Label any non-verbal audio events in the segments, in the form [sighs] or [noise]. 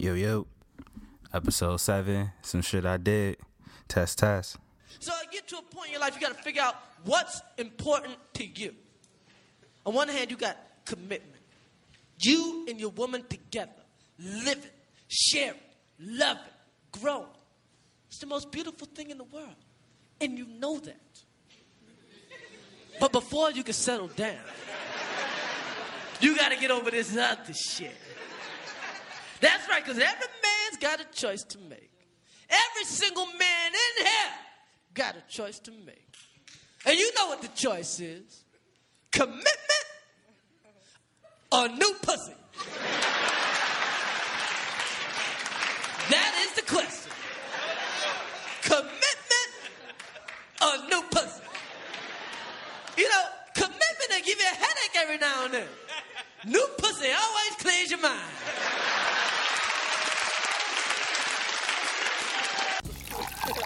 Yo, yo. Episode 7. Some shit I did. Test, test. So you get to a point in your life, you got to figure out what's important to you. On one hand, you got commitment. You and your woman together, living, sharing, loving, growing. It's the most beautiful thing in the world. And you know that. But before you can settle down, you got to get over this other shit. That's right, because every man's got a choice to make. Every single man in here got a choice to make. And you know what the choice is commitment or new pussy? that is the question. Commitment or new pussy? You know, commitment will give you a headache every now and then. New pussy always clears your mind.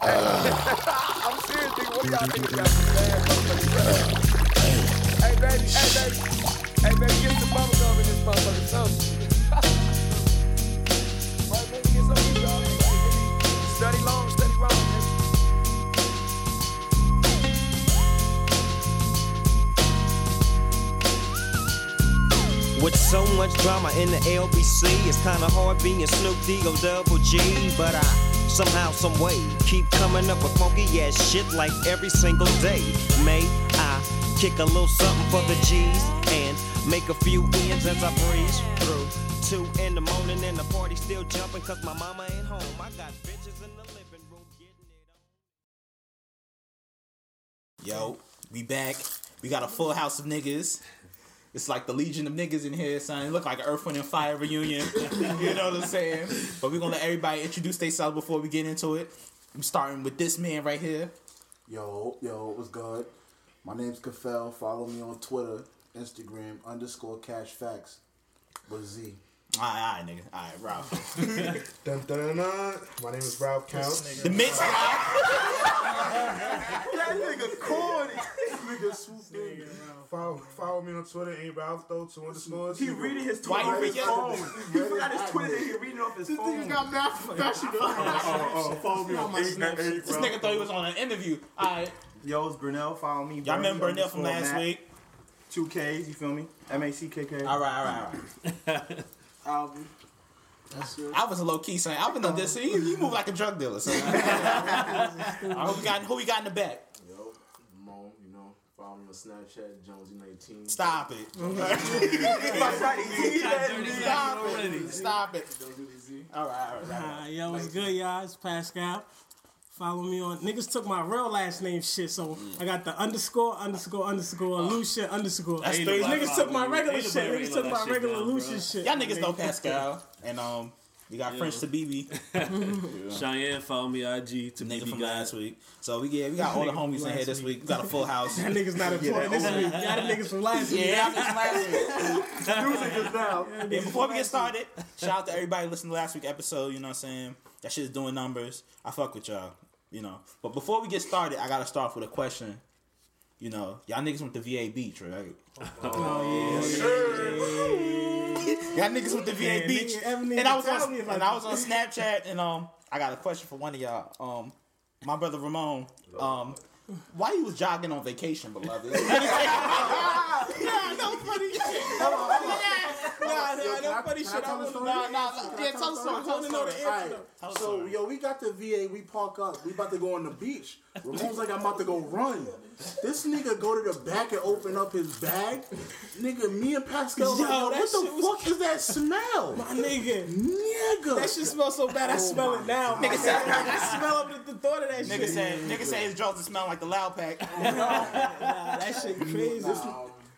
[laughs] I'm serious, nigga. What y'all niggas got say? Hey, baby, hey, baby. Hey, baby, get some bubble gum in this motherfucker. [laughs] Baby, get some of y'all. Study long, study wrong. With so much drama in the LBC, it's kinda hard being Snoop D-O double G, but I somehow, some way keep coming up with funky ass shit like every single day. May I kick a little something for the G's and make a few ends as I breeze through. Two in the morning and the party still jumping cause my mama ain't home. I got bitches in the living room getting it on. Yo, we back. We got a full house of niggas. It's like the legion of niggas in here, son. It look like an Earth, Wind, and Fire reunion. [laughs] you know what I'm saying? But we're gonna let everybody introduce themselves before we get into it. I'm starting with this man right here. Yo, yo, what's good? My name's Kafel. Follow me on Twitter, Instagram, underscore cash facts with a Z. Alright, alright, nigga. Alright, Ralph. [laughs] Dun, dun, dun, dun. My name is Ralph Count. the mix [laughs] That nigga corny. This nigga swooped in. Follow, follow me on Twitter, ain't Ralph though, two underscores. He reading his Why Twitter you off his read phone. [laughs] He forgot his Twitter. and He reading off his Twitter. This phone. nigga got mad professional. [laughs] Oh, oh, oh, oh, follow me on This nigga thought he was on an interview. Alright. Yo, it's Brunel. Follow me. Y'all remember Burnell from last Mac. week? Two Ks. You feel me? M A C K K. Alright, alright, alright. [laughs] Album. I was a low key son. I've been on this. He, he moved like a drug dealer. So. who we got? Who we got in the back? Yo, Mo, you know, follow me on Snapchat, Jonesy19. [laughs] [laughs] Stop it. Stop it. Stop it. All right, all right. Uh, yo, what's good, y'all? It's Pascal. Follow me on. Niggas took my real last name shit, so I got the underscore, underscore, underscore, Lucia, underscore. That's niggas took my regular shit. Niggas took my regular down, Lucia shit. Y'all niggas know Pascal, and um, we got French to BB, [laughs] Cheyenne, follow me IG to nigga BB from guy. last week. So we get we got all the [laughs] homies in here this week. We got a full house. [laughs] That niggas not important this week. Y'all the niggas from last week. Yeah, y'all niggas last week. Music is now. Yeah, before we get started, shout out to everybody listening to last week's episode. You know what I'm saying? That shit's doing numbers. I fuck with y'all. You know. But before we get started, I gotta start off with a question. You know, y'all niggas went to VA Beach, right? Oh, Y'all niggas with the VA Beach, nigga, and I was on, and I was on Snapchat, and um, I got a question for one of y'all. Um, my brother Ramon. Um, why you was jogging on vacation, beloved? [laughs] yeah, no funny shit. Nah, Yo, nah, can I- no funny shit. I the want to. Nah, nah, yeah, tell tell the the story. story? Tell the know the answer. Alright, so yo, we got the VA. We park up. We about to go on the beach. Ramon's like, I'm about to go run. This nigga go to the back and open up his bag. Nigga, me and Pascal Yo, like, what the shit was- fuck is that smell? My nigga. Nigga. That shit smells so bad. I Oh smell it now. God. Nigga said, I smell it at the thought of that Nigga shit. said, nigga said his drugs smell like the loud pack. [laughs] Nah, that shit crazy. This,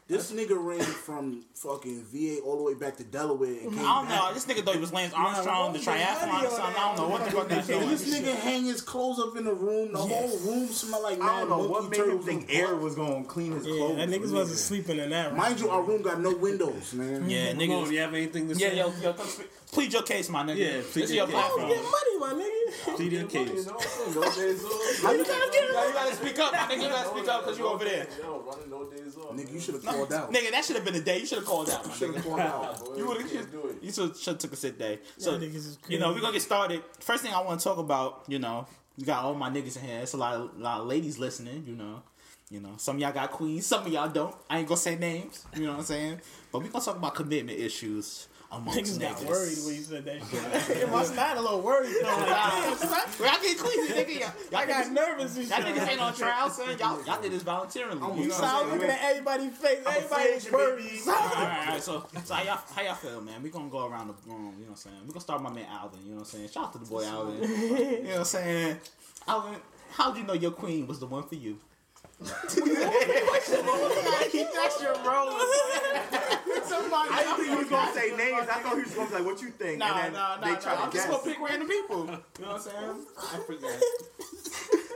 this nigga ran from fucking VA all the way back to Delaware and came I don't back. know. This nigga thought he was Lance Armstrong, the triathlon or something. I don't know what the fuck he's And doing. this nigga hang his clothes up in the room. The whole room smell like I mad don't know what made him think air was gonna clean his Yeah, clothes. that niggas wasn't sleeping in that room. Mind you, our room got no windows, man. Yeah, Ramon, nigga. you have anything to say? Yeah, say? yo, yo, plead your case, my nigga. Yeah, plead is your your case. platform. Get money, my nigga. Plead your case. How you gotta get it? You gotta speak up, my nigga. You gotta speak up because you over there. Nigga, you should have called out. Nigga, that should have been a day. You should have called out. my Should have called out. [laughs] You would have. You should have took a sit day. So Y'all niggas is you know we're gonna get started. First thing I want to talk about, you know, you got all my niggas in here. It's a lot of, lot of ladies listening. You know, you know, some of y'all got queens, some of y'all don't. I ain't gonna say names. You know what I'm saying? But we gonna talk about commitment issues amongst Niggas niggas. got worried when you said that shit. it must not a little worried though. Like, damn, [laughs] son. Well, I get queens, nigga. Y'all, y'all got nervous and Y'all niggas ain't on trial, son. Y'all, y'all did this voluntarily. You know So I I'm was saying? looking at everybody's face. Everybody was worried. All right, all right. So, so how y'all, how y'all feel, man? We gonna go around the room. You know what I'm saying? We gonna start with my man Alvin. You know what I'm saying? Shout out to the boy Alvin. [laughs] you know what I'm saying? Alvin, how'd you know your queen was the one for you? Keep that shit rolling. Somebody, I didn't think he was gonna say names. I thought he was gonna be like, "What you think?" Nah, and then nah, nah, they nah. try I'm to just gonna pick random people. You know what I'm saying? I forget.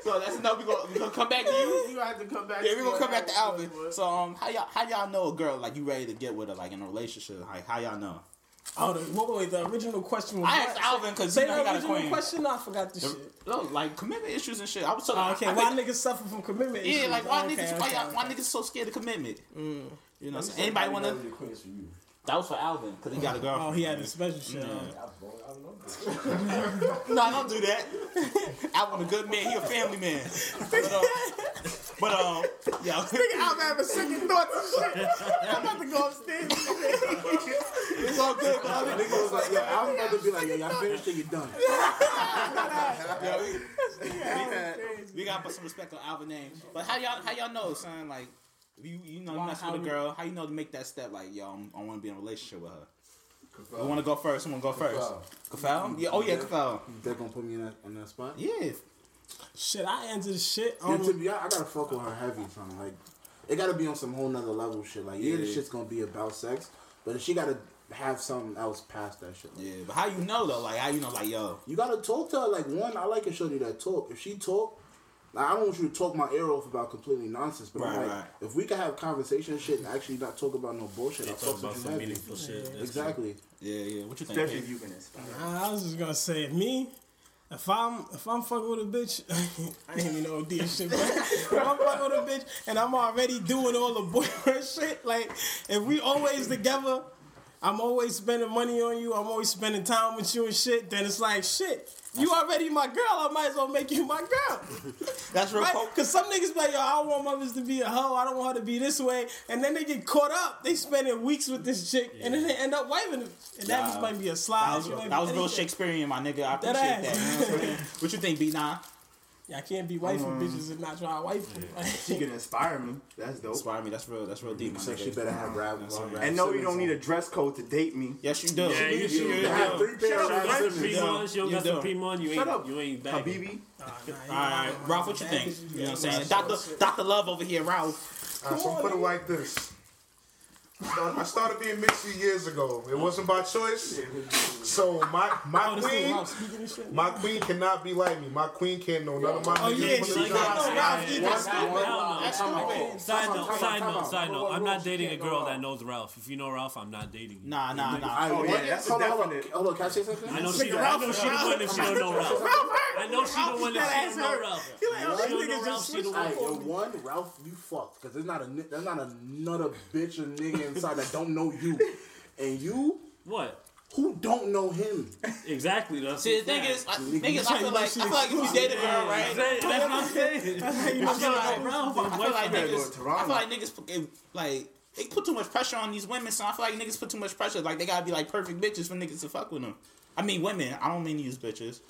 so that's enough. We gonna, we gonna come back to you. You have to come back. Yeah, to we gonna come back to album, Alvin. So um, how y'all how y'all know a girl like you ready to get with her like in a relationship? Like how y'all know? Oh, the, wait, wait, the original question was. I what? asked Alvin because Say you know he got a original queen. question. No, I forgot the, shit. No, like commitment issues and shit. I was talking. Oh, okay, I why think- niggas suffer from commitment Yeah, issues? like why Oh, okay, niggas okay, why, okay. why niggas so scared of commitment? Mm. You know, what I'm saying? Anybody wanna? know your queen's for you. That was for Alvin because he got a girlfriend. Oh, he had a special shit. on. [laughs] no, don't do that. [laughs] Alvin a good man. He a family man. But um, but um, yo, Nigga, I'm having second thoughts and shit. I'm about to go upstairs. [laughs] it's all good. But Alvin, Nigga was like, yo, I'm about to be like, yo, y'all finished or you're done? Yo, we, we gotta put some respect on Alvin name. But how y'all how y'all know, son? Like you you know you mess with a girl. How you know to make that step? Like yo, I'm, I want to be in a relationship with her. You want to go first? Who want to go first? Kafal? Yeah. Oh yeah, Kafal. They're gonna put me in that, in that spot? Yeah. Shit, I answered the shit. Yeah, Um, to be honest, I gotta fuck with her heavy, son. Like, it gotta be on some whole nother level shit. Like, yeah, this shit's gonna be about sex, but she gotta have something else past that shit. Yeah, but how you know though? Like how you know? Like yo, You gotta talk to her. Like, one, I like a shorty that talk. If she talk, like, I don't want you to talk my ear off about completely nonsense, but Right, like, right. if we can have conversation shit and actually not talk about no bullshit, Yeah, I'll talk about some you heavy. meaningful shit. That's Exactly. Yeah, yeah. What you think? Especially if you can inspire. Nah, I was just gonna say me. If I'm if I'm fucking with a bitch, [laughs] I ain't even know this shit, but [laughs] if I'm fucking with a bitch and I'm already doing all the boyfriend [laughs] shit, like if we always together, I'm always spending money on you. I'm always spending time with you and shit. Then it's like, shit, you already my girl. I might as well make you my girl. [laughs] That's real. Right? Because some niggas be like, yo, I don't want my bitch to be a hoe. I don't want her to be this way. And then they get caught up. They spending weeks with this chick, yeah. and then they end up wiping. Them. And that nah, just might be a slide. That was, that was real Shakespearean, my nigga. I appreciate that. that. what you think, B9? Y'all can't be wifey um, bitches and not try to wife them. She can inspire me. That's dope. Inspire me. That's real. That's real deep. So she better have rap. And no, you don't need a dress code to date me. Yes, you do. Yeah, you, you, you, you have three pairs of rap. She don't got some pre-mon. You ain't. You ain't bad. Habibi. All right, Ralph. What you think? You know what I'm saying? Doctor Doctor Love over here, Ralph. All right, so put it like this. I started being mixy years ago. It wasn't by choice. So my my Oh, queen, Ralph speaking this shit. my queen cannot be like me. My queen can't know none of my. Oh yeah, she the can't top. know Ralph either. Hell no. Side note, Time side note, out. side note. I'm not dating a girl that knows Ralph. If you know Ralph, I'm not dating you. Nah, nah, nah. Alright, Oh, yeah, that's a hold on, hold on. Hold on, can I say something? I know she. I know she the one if she don't know Ralph. I know she the one if she don't know Ralph. He like, She these don't know niggas Ralph. just She the switched one. One, Ralph, you fucked. Because there's not a there's not another bitch or nigga inside that don't know you. And you, What? who don't know him? Exactly. That's See, the thing is, I, niggas, I feel like, I feel like if you date a girl, right? That's what I'm saying. That's how you I know feel Ralph. like Ralph I feel like niggas. I feel like niggas, like they put too much pressure on these women. So I feel like niggas put too much pressure. Like they gotta be like perfect bitches for niggas to fuck with them. I mean women. I don't mean these bitches.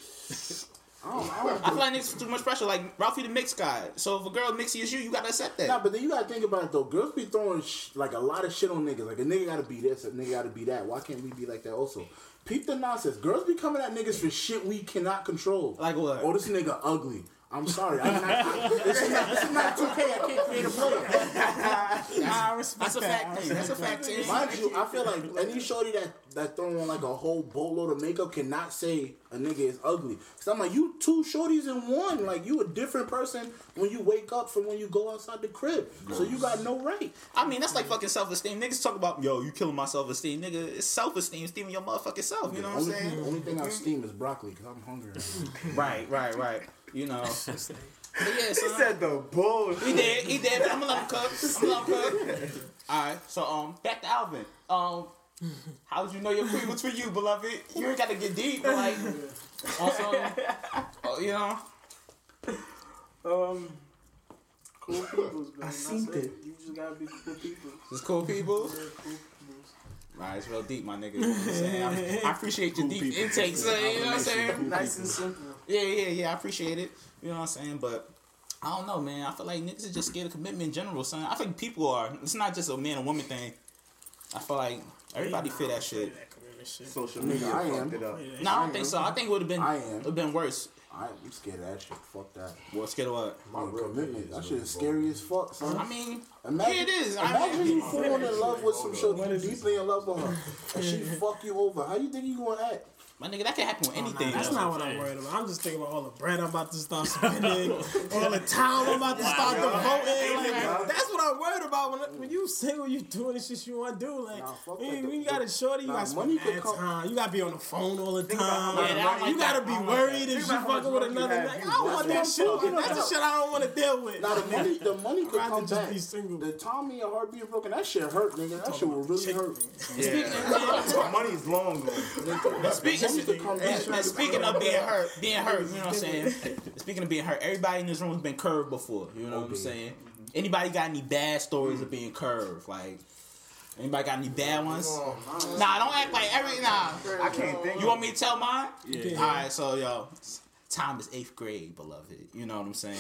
[laughs] I don't, I I feel like niggas too much pressure. Like Ralphie the mix guy. So if a girl mixy is you, you gotta accept that. Nah, but then you gotta think about it though. Girls be throwing sh- like a lot of shit on niggas. Like a nigga gotta be this, a nigga gotta be that. Why can't we be like that also? Peep the nonsense. Girls be coming at niggas for shit we cannot control. Like what? Oh, this nigga ugly. I'm sorry. I'm not, I, this, is not, this is not 2K. I can't create a player. [laughs] I respect That's a fact thing. That's a fact thing. Mind you, I feel like any shorty that that throw on like a whole boatload of makeup cannot say a nigga is ugly. Cause I'm like, you two shorties in one. Like you a different person when you wake up from when you go outside the crib. So you got no right. I mean, that's like fucking self esteem. Niggas talk about, yo, you killing my self esteem. Nigga, it's self esteem, esteeming your motherfucking self. You know what I'm saying? The only thing I steam is broccoli because I'm hungry. [laughs] Right, right, right. You know. But yeah, He said the bull. he did, he did. I'm gonna let him cook. I'm gonna let him cook. All right, so um, back to Alvin. Um, how did you know your queen was for you, beloved? You ain't gotta get deep, but like, [laughs] also, oh, you know, Um, cool [laughs] peoples, man. I seen it. it. You just gotta be cool people. just cool people. Yeah, cool peoples. Right, it's real deep, my nigga. You know what I'm saying? I, I [laughs] appreciate your deep intake, son. You know what I'm saying? Nice and simple. Yeah, yeah, yeah. I appreciate it. You know what I'm saying? But I don't know, man. I feel like niggas are just scared of commitment in general, son. I think people are. It's not just a man and woman thing. I feel like everybody feel that shit. Social media I am. fucked it up. No, I don't think so. I think it would have been I am. would have been worse. I, I'm scared of that shit. Fuck that. What scared of what? My commitment. That shit is scary as fuck, son. I mean, Imagine, yeah, it is. I Imagine mean, you [laughs] falling in love with some shit, you deeply in love with her, and she fuck you over. How do you think you gonna act? My nigga, that can happen with oh, anything. That's not what I'm worried about. I'm just thinking about all the bread I'm about to start spending, [laughs] all the time I'm about to start devoting. Like, that's what I'm worried about. When, when you single, you doing the shit you want to do. Like, Nah, fuck when, that. you- when you got a shorty, you Nah, got to money spend mad come- time. You got to be on the phone all the time. Yeah, like you got to be I don't like worried that. if she fucking with another. Like, I don't want that shit. That's the shit I don't want to deal with. Now the money, the money could rather come just back. be single. The Tommy and her being broken, that shit hurt, nigga. That shit will really hurt. My [laughs] money's long gone. Speaking, Money could come and speaking of being hurt, being hurt, you know what I'm saying? Speaking of being hurt, everybody in this room has been curved before. You know what I'm oh, saying? Anybody got any bad stories of being curved? Like, anybody got any bad oh, ones? Nah, don't act like every nah. I can't think. You want me to tell mine? Yeah. All right, so yo, time is eighth grade, beloved. You know what I'm saying?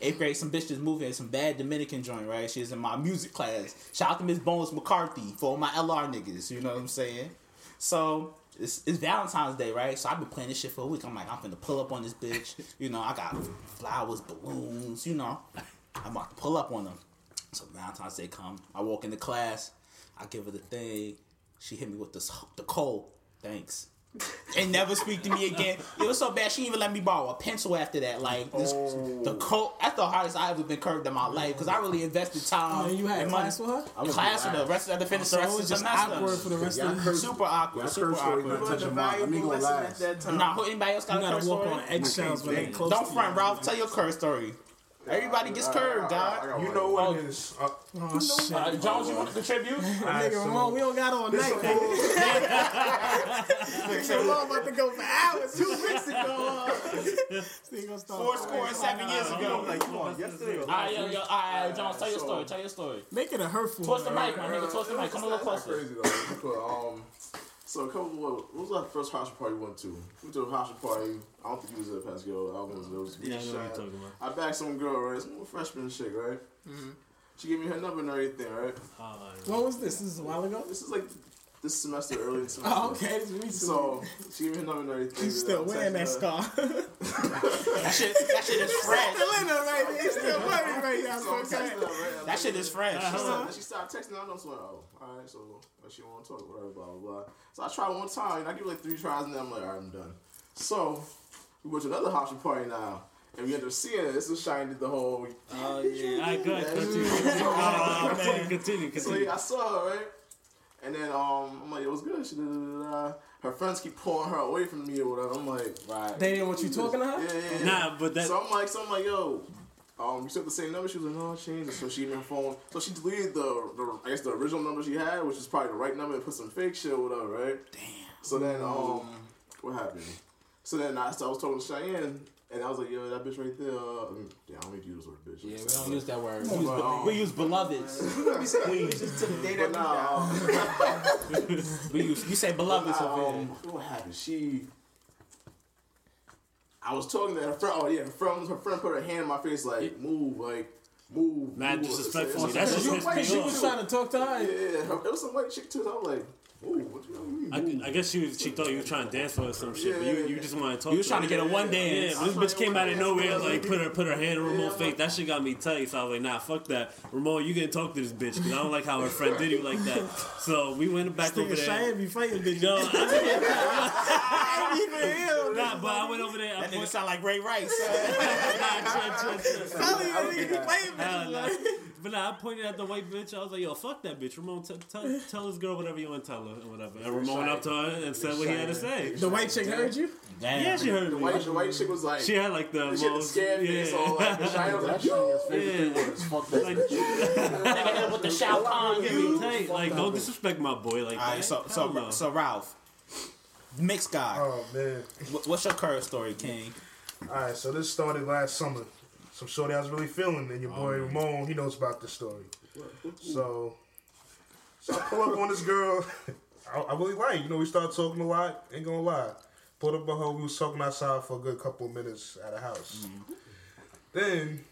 Eighth grade, some bitch just moved in, some bad Dominican joint, right? She's in my music class. Shout out to Miss Bones McCarthy for all my LR niggas. You know what I'm saying? So it's, it's Valentine's Day, right? So I've been playing this shit for a week. I'm like, I'm finna pull up on this bitch. You know, I got flowers, balloons. You know, I'm about to pull up on them. So Valentine's Day come. I walk into class. I give her the thing. She hit me with the the cold. Thanks. And never speak to me again. It was so bad she didn't even let me borrow a pencil after that. Like this, oh. the cold. That's the hardest I have ever been curved in my life because I really invested time. Oh, you had and class money. with her? Class with her. Rest of the finish the So it rest of was just semester. awkward for the rest Y'all of the curse- Super awkward. y'all Super awkward. not touching mine. Let me go last. Nah, who anybody else got You a gotta curse walk story? on eggshells when they close Don't front. Ralph. Tell your curse story. Everybody gets curved, dog. You know what it is. Uh, Oh, shit. Uh, Jones, you want to contribute? Nigga, Ramon, we don't got all night, nigga. Ramon [laughs] about to go for hours. Two weeks ago. Still gonna start Four score and seven years ago. Like you on yesterday or All right, yo, yo, all right, Jones, tell your story. Tell your story. Make it a hurtful. Toss the one. mic, my nigga. Toss the mic. Come a little closer. Crazy though. Um, so a couple. What, what was our first house party we went to? We went to a house party. I don't think you was there, Pascal. I was there. It was Yeah, I know what you're talking about. I backed some girl, right? Some freshman chick, right? She gave me her number and everything, right? Uh, When was this? This is a while ago. This is like this semester, early semester. Oh, okay. This is. So she gave me her number and everything. He's still wearing that uh, texted scar. [laughs] That shit, that shit is fresh. still in there right there. He's still wearing right now. So I So texted okay. her, right? That shit is fresh. Uh-huh. She started, then she started texting. I was like, oh, all right, so like, she want to talk, about whatever, blah blah blah. So I tried one time, and I give like three tries, and then I'm like, all right, I'm done. So we went to another house party now, and we ended up seeing it. This was shiny the whole. oh yeah, all right, good. Continue. So, Oh man, continue, [laughs] so continue. yeah, I saw her right, and then um, I'm like, it was good. She da, da, da, da. Her friends keep pulling her away from me or whatever. I'm like, Right. They didn't want you talking to her? yeah, yeah, yeah. Nah, but that. So I'm like, so I'm like, yo, um, you still have the same number? She was like, no, I changed it. So she gave me phone. So she deleted the, the, I guess the original number she had, which is probably the right number, and put some fake shit or whatever, right? Damn. So then, um, what happened? So then I, so I was talking to Cheyenne, And I was like, yo, that bitch right there. Uh, I yeah, I don't need to use the word bitch. Yeah, we don't use that word. We use, on, be- um, we use beloveds. [laughs] But nah, um, [laughs] we use you say beloveds Nah, over um, what happened? She. I was talking to her friend. Oh yeah, her friend. Her friend put her hand in my face, like move, like move. Mad move. disrespectful. That's it's- just it's- pissed me She was trying to talk to her. Yeah, her- it was some white chick too. So I'm like, ooh, what you mean? I, I guess she was, she thought you were trying to dance for her or some shit, but you, you just want to talk. You was to her. trying to get a one dance. Yeah, this bitch came out of nowhere, like put her put her hand in Ramon's face. That shit got me tight. So I was like, nah, fuck that. Ramon, you can talk to this bitch because I don't like how her friend did you like that. So we went back over there. Cheyenne be fighting bitches. No, I ain't even ill. Nah, but I went over there. I That nigga put- sound like Ray Rice. [laughs] Nah, chill, chill, chill. Tell you, nigga, he fighting Hell bitches. nah. like- But nah, I pointed at the white bitch. I was like, "Yo, fuck that bitch, Ramon. T- tell tell this girl whatever you want to tell her, and whatever." And Ramon went up to her and said what he had to say. The white chick heard you? Damn. Yeah, she heard The me. white, the white chick was like, She had like the she had the most, scared face on. Like, the Cheyenne was like, [laughs] yeah. Fuck that. Like, [laughs] Nigga with the Shao Kahn. give me. Like, don't disrespect my boy like All right, that. so Hell so so Ralph, mixed guy. Oh man. What's your current story, King? All right, so this started last summer. Some shorty I was really feeling, and your oh, boy Ramon, he knows about this story. So, so I pull up on this girl. [laughs] I, I really like, you know, we started talking a lot. Ain't gonna lie. Pulled up on her. We was talking outside for a good couple of minutes at a house. Mm-hmm. Then,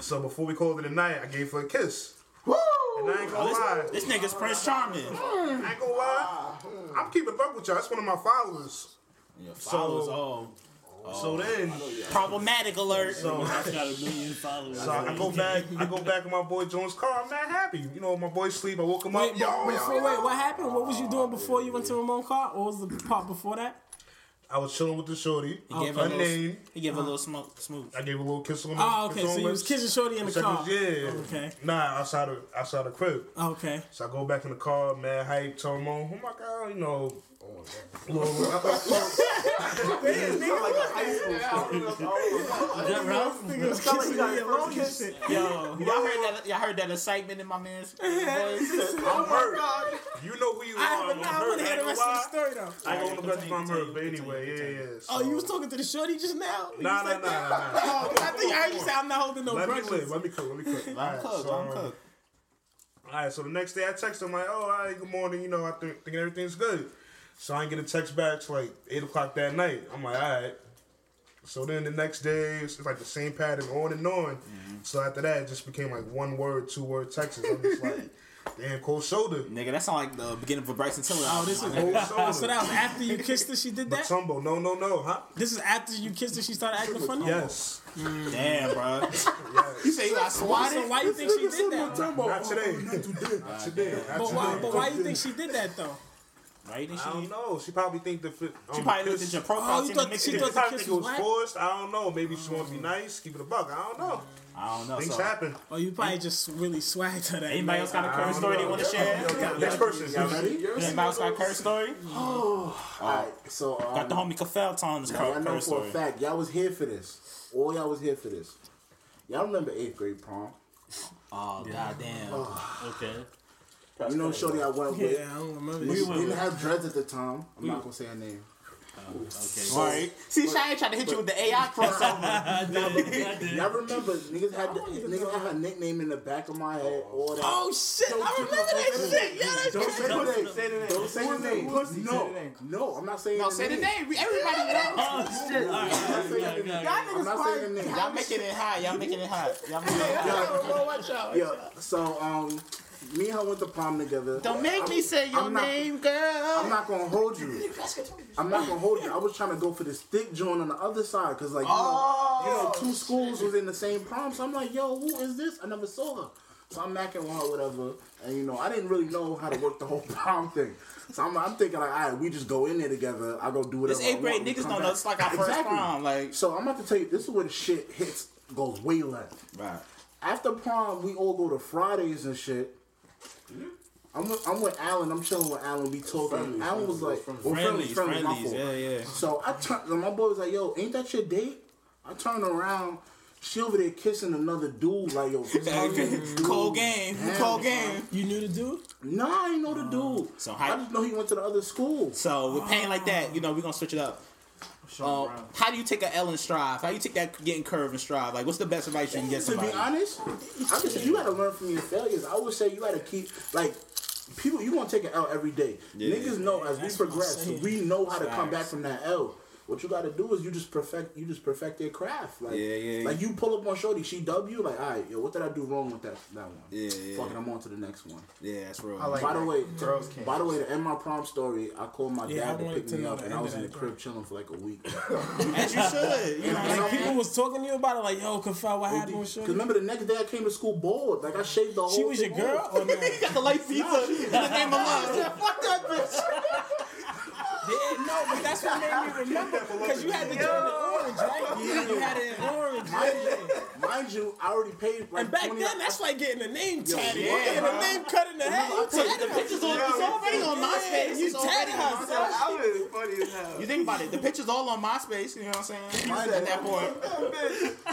so before we called it a night, I gave her a kiss. Woo! And I ain't gonna lie. This nigga's Prince Charming. Mm. I ain't gonna lie. I'm keeping up with y'all. That's one of my followers. Your followers, So- oh, So then, problematic alert. so I got a million followers. So I go back, I go back in my boy Jones' car. I'm not happy. You know, my boy sleep. I woke him Wait, up. Yo, but yo, before, yo. wait, what happened? What was you doing before you went to Ramon car? What was the part before that? I was chilling with the shorty. He gave her a little, name. he gave her a little smoke, smooth. I gave a little kiss on the Oh, okay. So on you was kissing Shorty in the Second- car. Yeah. Okay. Nah, outside of outside the crib. Okay. So I go back in the car, mad hype, tell him, oh my god, you know. Little, that Ralph? Nigga was kissing me alone and shit. Yo, y'all heard that? Y'all heard that excitement in my man's voice? I'm hurt. You know who you are. I, I'm but now I hurt. want to hear the rest of the story though. I ain't gonna go to my hurt, but anyway, yeah, yeah. Oh, you was talking to the shorty just now? You Nah, nah, nah, nah, nah. Oh, I think I heard you say I'm not holding no let me grudges. Let me cook. Let me cook. I'm Alright, cooked. so, I'm um, cooked. All right, so the next day I text him like, "Oh, all right, good morning. You know, I think thinking everything's good." So I ain't get a text back till like eight o'clock that night. I'm like, all right. So then the next day it's like the same pattern on and on. Mm-hmm. So after that, it just became like one word, two word texts. I'm just like, [laughs] damn, cold shoulder. Nigga, that sound like the beginning of a Bryson Tiller. Oh, this is Cold oh, [laughs] shoulder. so that was after you kissed her. She did that. Mutombo, no, no, no, huh? This is after you kissed her. She started acting funny. Yes. Mm. Damn, bro. [laughs] You say you got swatted? So why you think she did that? Not today. Not today. Not But why? today. But why you think she did that though? Why you think I she? don't know. She probably think the fit. She um, probably looked kiss- at your profile. Oh, you thought she thought She the probably kiss was was forced. I don't know. Maybe she wants to be nice, keep it a buck. I don't know. I don't know. Things so. happen. Or you probably just really swagged her that. Anybody night. else got a I current don't story they know. want to share? Next person. Y'all ready? Anybody else got a current story? Alright, so um, Got the homie Kafel telling this now, I know for a fact y'all was here for this. All y'all was here for this. Y'all remember eighth grade prom? Oh goddamn. Okay. You know, Shorty I went with. Yeah, I don't remember. We didn't have dreads at the time. I'm not gonna say her name. All right. See, Cheyenne tried to hit you with the AI [laughs] crossover. [laughs] Y'all remember niggas had the, niggas had her nickname in the back of my head. All that. Oh shit! I remember that shit. Yeah, that's Don't say the name. Say the name. Don't say the name. Pussy. No, Say the name. no, I'm not saying. no, the say the name. name. Everybody [laughs] knows. Oh shit! All right, I'm not saying the name. okay. I'm not saying the name. Y'all making it hot. Y'all making it hot. Y'all making it hot. watch out. Yeah. So um, me and her went to prom together. Don't make I'm- me say your not- name, girl. I'm not gonna hold you. I'm not gonna hold you. I was trying to go for this thick joint on the other side because, like, you, know, you know, oh, two schools was in the same prom. So I'm like, yo, who is this? I never saw her. So I'm macking with her, whatever. And you know, I didn't really know how to work the whole [laughs] prom thing. So I'm, I'm thinking like, all right, we just go in there together. I go do whatever. This eighth grade niggas don't know. It's like our first prom. Like, So I'm about to tell you, this is where the shit hits, goes way left. right. After prom, we all go to Fridays and shit. I'm with, I'm with Alan. I'm chilling with Alan. We talking. Alan was like, well, Friendlies, my friendlies. Yeah, yeah. So I turned. My boy was like, "Yo, ain't that your date?" I turned around. She over there kissing another dude. Like, yo, this [laughs] other [laughs] dude. Cold game. Damn, Cold son. game. You knew the dude? Nah, I ain't know the um, dude. So I how? just know he went to the other school. So with pain like that, you know, we're gonna switch it up. Um, how do you take an L in strive? How do you take that getting curved in strive? Like, what's the best advice you can get To be honest, I just you gotta learn from your failures. I would say you gotta keep like people. You gonna take an L every day. Yeah. Niggas know as we That's what I'm progress, we know how to come back from that L. What you gotta do is you just perfect. You just perfect their craft. Like, Yeah, yeah, Like you pull up on Shorty, she W. Like, all right, yo, what did I do wrong with that that one? Yeah, yeah. Fucking, I'm on to the next one. Yeah, that's real. Like by the way, Girls can't. by the way, to end my prom story, I called my Yeah, dad to pick to me up, and I was in the that crib chilling for like a week. [laughs] As you should. You know, Like like, people was talking to you about it, like, yo, Kafel, what happened with Shorty. Because remember the next day I came to school bald, like I shaved the whole. She was your girl off. or no? [laughs] you got the light pizza in the name of love. [laughs] Fuck that bitch. Yeah, no, but that's what made me remember because you had the orange, right? Yeah, you had it in orange. Mind you, mind you, I already paid like And back 20 then, that's like getting a name tatted. yeah, getting a name cut in the head. You tatted the pictures on, it's already on MySpace. You tatted on her, MySpace. I was funny as hell. You think about it, the picture's all on MySpace, you know what I'm saying? At that point. [laughs]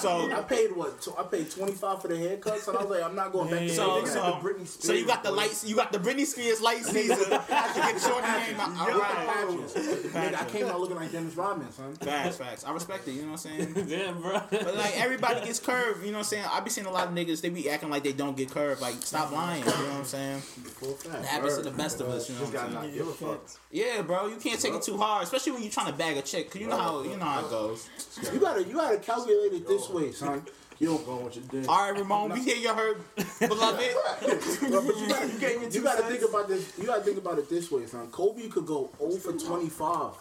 So, I paid what? tw- I paid twenty five for the haircuts, So I was like, I'm not going back. to so, that. so, so you got the lights, you got the Britney Spears light season. You get shorty name out. I All with the right. I came out looking like Dennis Rodman, son. Facts, facts. I respect it, you know what I'm saying? [laughs] Damn, bro. But like everybody gets curved, you know what I'm saying? I be seeing a lot of niggas, they be acting like they don't get curved. Like, stop lying, you know what I'm saying? Full fact. It happens to the best of us, you know what I'm saying? not give a fuck. Yeah, bro, you can't take it too hard, especially when you're trying to bag a chick, cause you know how you know how it goes. You gotta, you gotta calculate it this way, son. You don't go with your dick. All right, Ramon, we hear you heard, beloved. [laughs] Bro, but you gotta, you gotta think about this. You gotta think about it this way, son. Kobe could go 0 for 25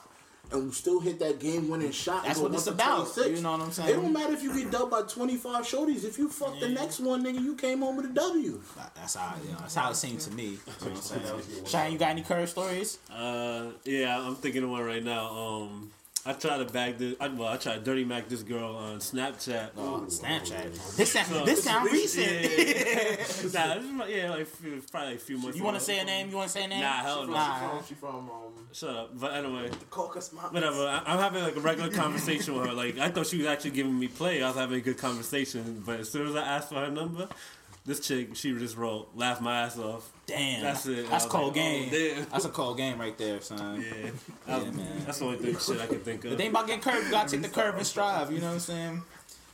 and we still hit that game-winning shot. That's what it's about, 26. you know what I'm saying? It don't matter if you get dubbed by 25 shorties. If you fuck the next one, nigga, you came home with a W. That's how you know, that's how it seemed to me. You know what I'm saying? Shine, you got any curve stories? Uh, yeah, I'm thinking of one right now. Um, I tried to bag this. I, well, I tried to dirty mac this girl on Snapchat. Oh, Snapchat. This sound, So- this sound recent. Yeah, [laughs] nah, this is like- yeah, like probably like a few months. You want to say a name? You want to say a name? Nah, hell no. Nah. She from um. Shut up. But anyway, Caucus Mountains. whatever. I, I'm having like a regular conversation with her. Like I thought she was actually giving me play. I was having a good conversation. But as soon as I asked for her number, this chick she just wrote, laughed my ass off. Damn. That's it. That's was cold like, oh, game. Oh. That's a cold game right there, son. Yeah, Yeah, man. That's the only thing shit I can think of. The thing about getting curved, you gotta take the curve and strive. You know what I'm saying?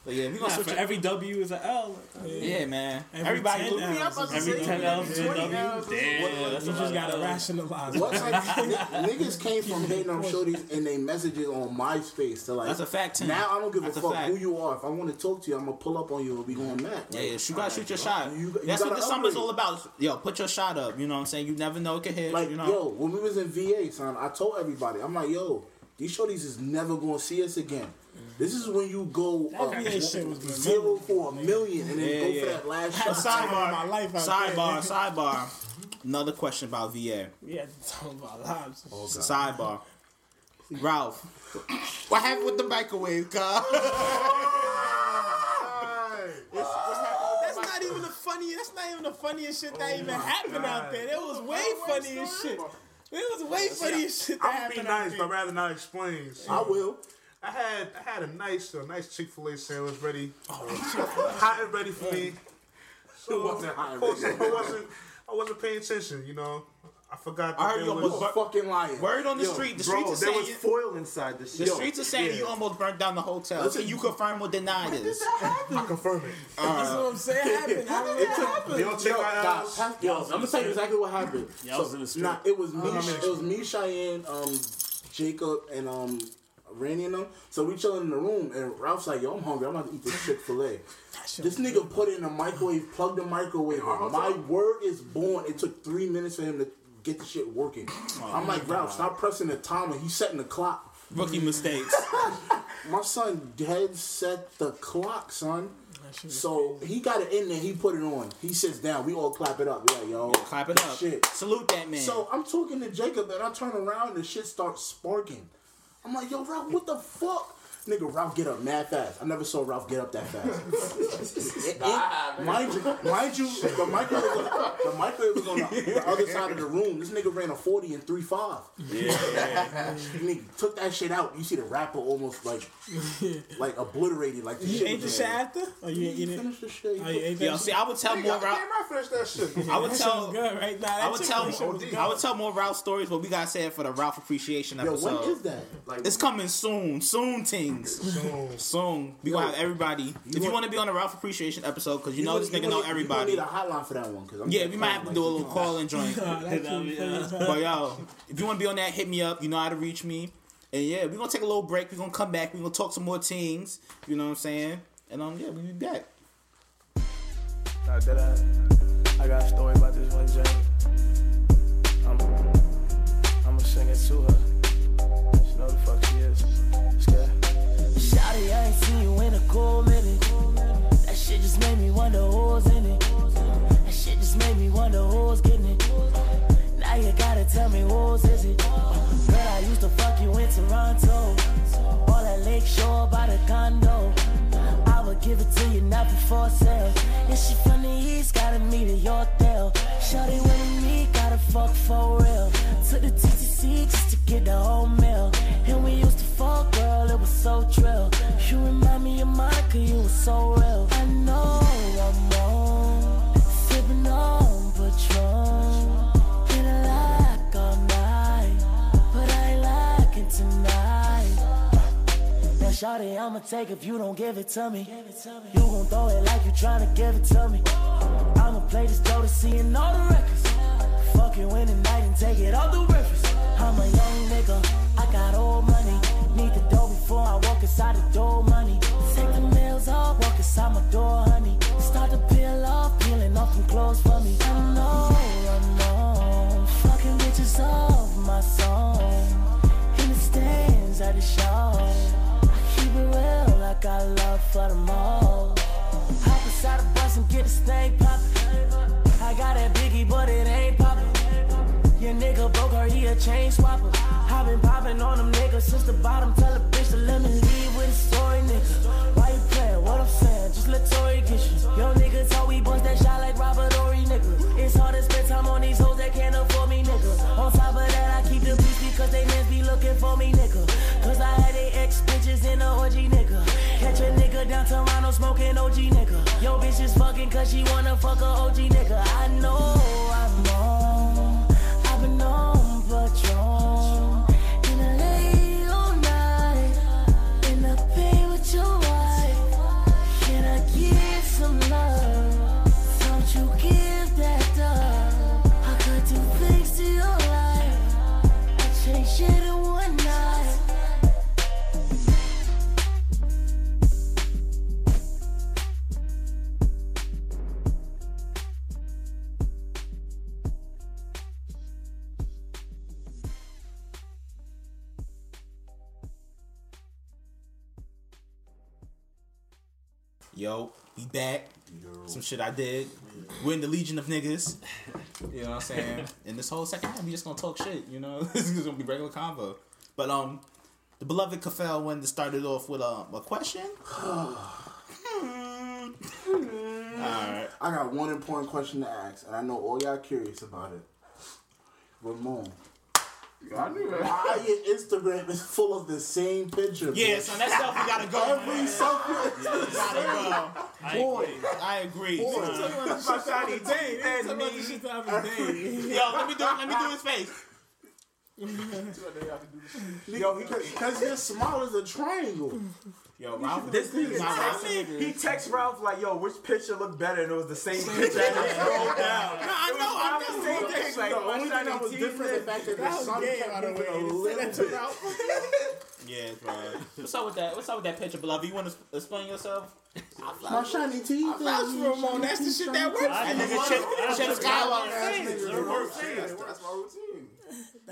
But yeah, we gonna Nah, switch for it. every W is an L. Yeah, man. Every Everybody, 10 look me up. L's. Every ten L's is a W. Damn, You that's a lot just gotta L's. rationalize. What's like, n- niggas came from hating on shorties and they messages on MySpace to like. That's a fact, Tim. Now I don't give That's a a fuck fact. who you are. If I want to talk to you, I'm gonna pull up on you and we going mad. Yeah, yeah, you gotta shoot your shot. You- you That's what gotta the summer's all about. Yo, put your shot up. You know what I'm saying? You never know it could hit. Like you know. yo, when we was in VA, son, I told everybody, I'm like, yo, these shorties is never gonna see us again. This is when you go uh, VA shit was zero for a million and then Yeah, go yeah. for that last Had shot. time of my life out sidebar, there. [laughs] sidebar. Another question about VA. We had to talk about lives. Sidebar. Ralph, what happened with the microwave, car? [laughs] That's not even the funny. That's not even the funniest shit that even happened out there. There was way funnier shit. There was way funnier shit that I'm be happened out nice, there. but I'd rather not explain. So I will. I had I had a nice a nice Chick Fil A sandwich ready, Oh, hot and ready for me. [laughs] So It wasn't hot and of course, ready. I wasn't I wasn't paying attention. You know, I forgot that I heard you was. almost You're fucking lying. Word on the Yo, street. The Bro, streets are there saying was you, foil inside the shit. the streets are saying yeah. you almost burnt down the hotel. Can you confirm or deny this? Did that happen? I confirm it. That's what I'm saying. Happened. How did that happen? They don't take Yo, my nah, yo, I'm gonna tell you exactly what happened. Yeah, I was in the street. Nah, it was me. I'm in the It was me, Cheyenne, um, Jacob, and um, Randy and them. So we chilling in the room, and Ralph's like, "Yo, I'm hungry. I'm about to eat this Chick Fil A." This nigga put it in the microwave, plugged the microwave. in. My word is born. It took three minutes for him to get the shit working. I'm like, Ralph, stop pressing the timer. He's setting the clock. Rookie [laughs] mistakes. My son dead set the clock, son. So he got it in there. He put it on. He sits down. We all clap it up. Yeah, yo, Clap it up. Shit. Salute that man. So I'm talking to Jacob and I turn around and the shit starts sparking. I'm like, yo, Ralph, what the fuck? This nigga, Ralph get up mad fast. I never saw Ralph get up that fast. [laughs] It- it- mind you, mind you, the microwave was on, the microwave was on the, the other side of the room. This nigga ran a forty and three five. Yeah. nigga took that shit out. You see the rapper almost like, like obliterated. Like the You shit ate the shit after? Or you ain't eat it? Finish the shit. Oh, you ate that Yo, see, I would tell more Ralph. I finished that shit. I would That tell. was good, right? Nah, that I would tell. shit. I would tell more Ralph stories, but we gotta say it for the Ralph appreciation episode. Yo, when is that? Like, it's coming soon. Soon, things. [laughs] Soon. Soon. We Yo, gonna have everybody. If you want- want to be on the Ralph appreciation episode, because you know gonna- this nigga know everybody. gonna need a hotline for that one, cause I'm Yeah, we might have to do a little call and joint. [laughs] Nah, that shit was funny as [laughs] hell. But yo, if you want to be on that, hit me up. You know how to reach me. And yeah, we're gonna take a little break. We're gonna come back. We're gonna talk some more things. You know what I'm saying? And um, yeah, we'll be back. Nah, that I, I got a story about this one joint. I'm, I'ma sing it to her. She know the fuck she is. Shawty, I ain't seen you in a cool minute. That shit just made me wonder who's in it. That shit just made me wonder who's getting it. Now you gotta tell me whose is it. Girl, I used to fuck you in Toronto. To you not before sale. And she from the east, gotta meet at your tail. Shawty with me, gotta fuck for real. Took the TTC just to get the whole meal. And we used to fuck, girl, it was so trill. You remind me of Monica, you was so real. I know I'm wrong, sipping on Patron. Been a all night, but I ain't lacking tonight. Now, Shawty, I'ma take if you don't give it to me. You gon' throw it like you tryna give it to me. I'ma play this dough to see in all the records. Fuck you in the night and take it off the rivers. I'm a young nigga, I got old money. Need the dough before I walk inside the door, money. Take the meals off, walk inside my door, honey. Start to peel off, peeling off some clothes for me. I know I'm wrong, fucking bitches off my song. In the stands at the show. I keep it real, I got love for them all. Hop inside the bus and get this thing poppin'. I got that biggie, but it ain't poppin'. Your nigga broke her, he a chain swapper. I been poppin' on them niggas since the bottom. Tell a bitch to let me leave with a story, nigga. Why you playin'? What I'm saying? Just let Tory get you. Yo, nigga told we bust that shot like Robert Horry, nigga. It's hard to spend time on these hoes that can't afford me, nigga. On top of that, I keep the peace because they mans be looking for me, nigga. Ex bitches in the orgy, nigga. Catch a nigga down Toronto smoking OG, nigga. Yo, bitch is fucking cause she wanna fuck a OG, nigga. I know I'm wrong. Some shit I did. We're in the Legion of Niggas. You know what I'm saying? [laughs] and this whole second half, we just gonna talk shit. You know, [laughs] this is gonna be regular convo. But um, the beloved Kafel wanted to started off with um, a question. [sighs] Alright. I got one important question to ask, and I know all y'all curious about it. Ramon. I knew that. [laughs] Why your Instagram is full of the same picture? Yeah, bro? son, that selfie gotta go. Every man. selfie. gotta go. I Boy. agree. I agree. Boy. son. Talking about the shit the other day. Talking about the shit the other day. Yo, let me do let me do his face. Yo, because your smile is a triangle. Yo, Ralph, This nigga, Nah, Ralph- texted- he texts Ralph like, "Yo, which picture looked better?" And it was the same picture. I just scrolled down. No, I was know, I Ralph's know. same Okay, thing, like, the only thing that was different is the fact that the sun gay, kept by the moving way. a little bit. Yeah, bro. What's up with that? What's up with that picture, beloved? You want to explain yourself? My shiny teeth. Vouch for Ramon. That's the shit that works. That nigga Chip, Chip Skywalker. That's that's my routine.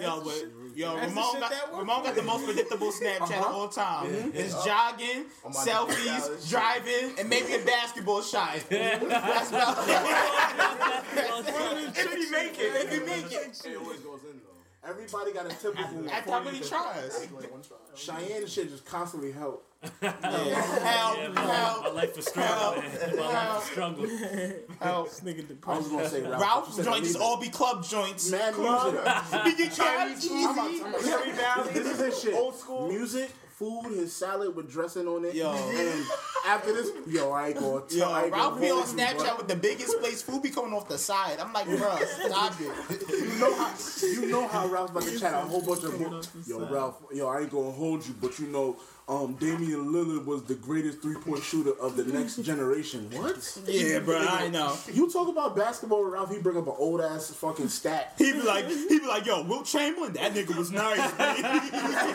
Yo, but yo, Ramon got. Ramon got the most predictable Snapchat of uh-huh. all time. It's jogging, On my selfies, driving, and maybe a basketball shot. [laughs] That's about If he make it, If you make it. It always goes in though. Everybody got a typical. After how many tries? Cheyenne shit just constantly help. Help, Yeah, my, help, my life was struggle, man. My life was struggle. help. This nigga I was gonna say Ralph. Ralph's You said joints leave it. all be club joints. Man, music. [laughs] He get charged easy. I'm about- I'm about- This is his shit. Old school music, food, his salad with dressing on it. Yo. and after this, yo, I ain't gonna tell. Yo, I ain't Ralph be on Snapchat but with the biggest place. Food be coming off the side. I'm like, bruh, [laughs] stop it. You know how you know how Ralph's about to chat a whole bunch of mo- yo Ralph. Yo, I ain't gonna hold you, but you know. Um, Damian Lillard was the greatest three-point shooter of the next generation. What? [laughs] Yeah, bro, I know. You talk about basketball Ralph, he bring up an old ass fucking stat. He be like, he be like, yo, Wilt Chamberlain, that nigga was nice. [laughs]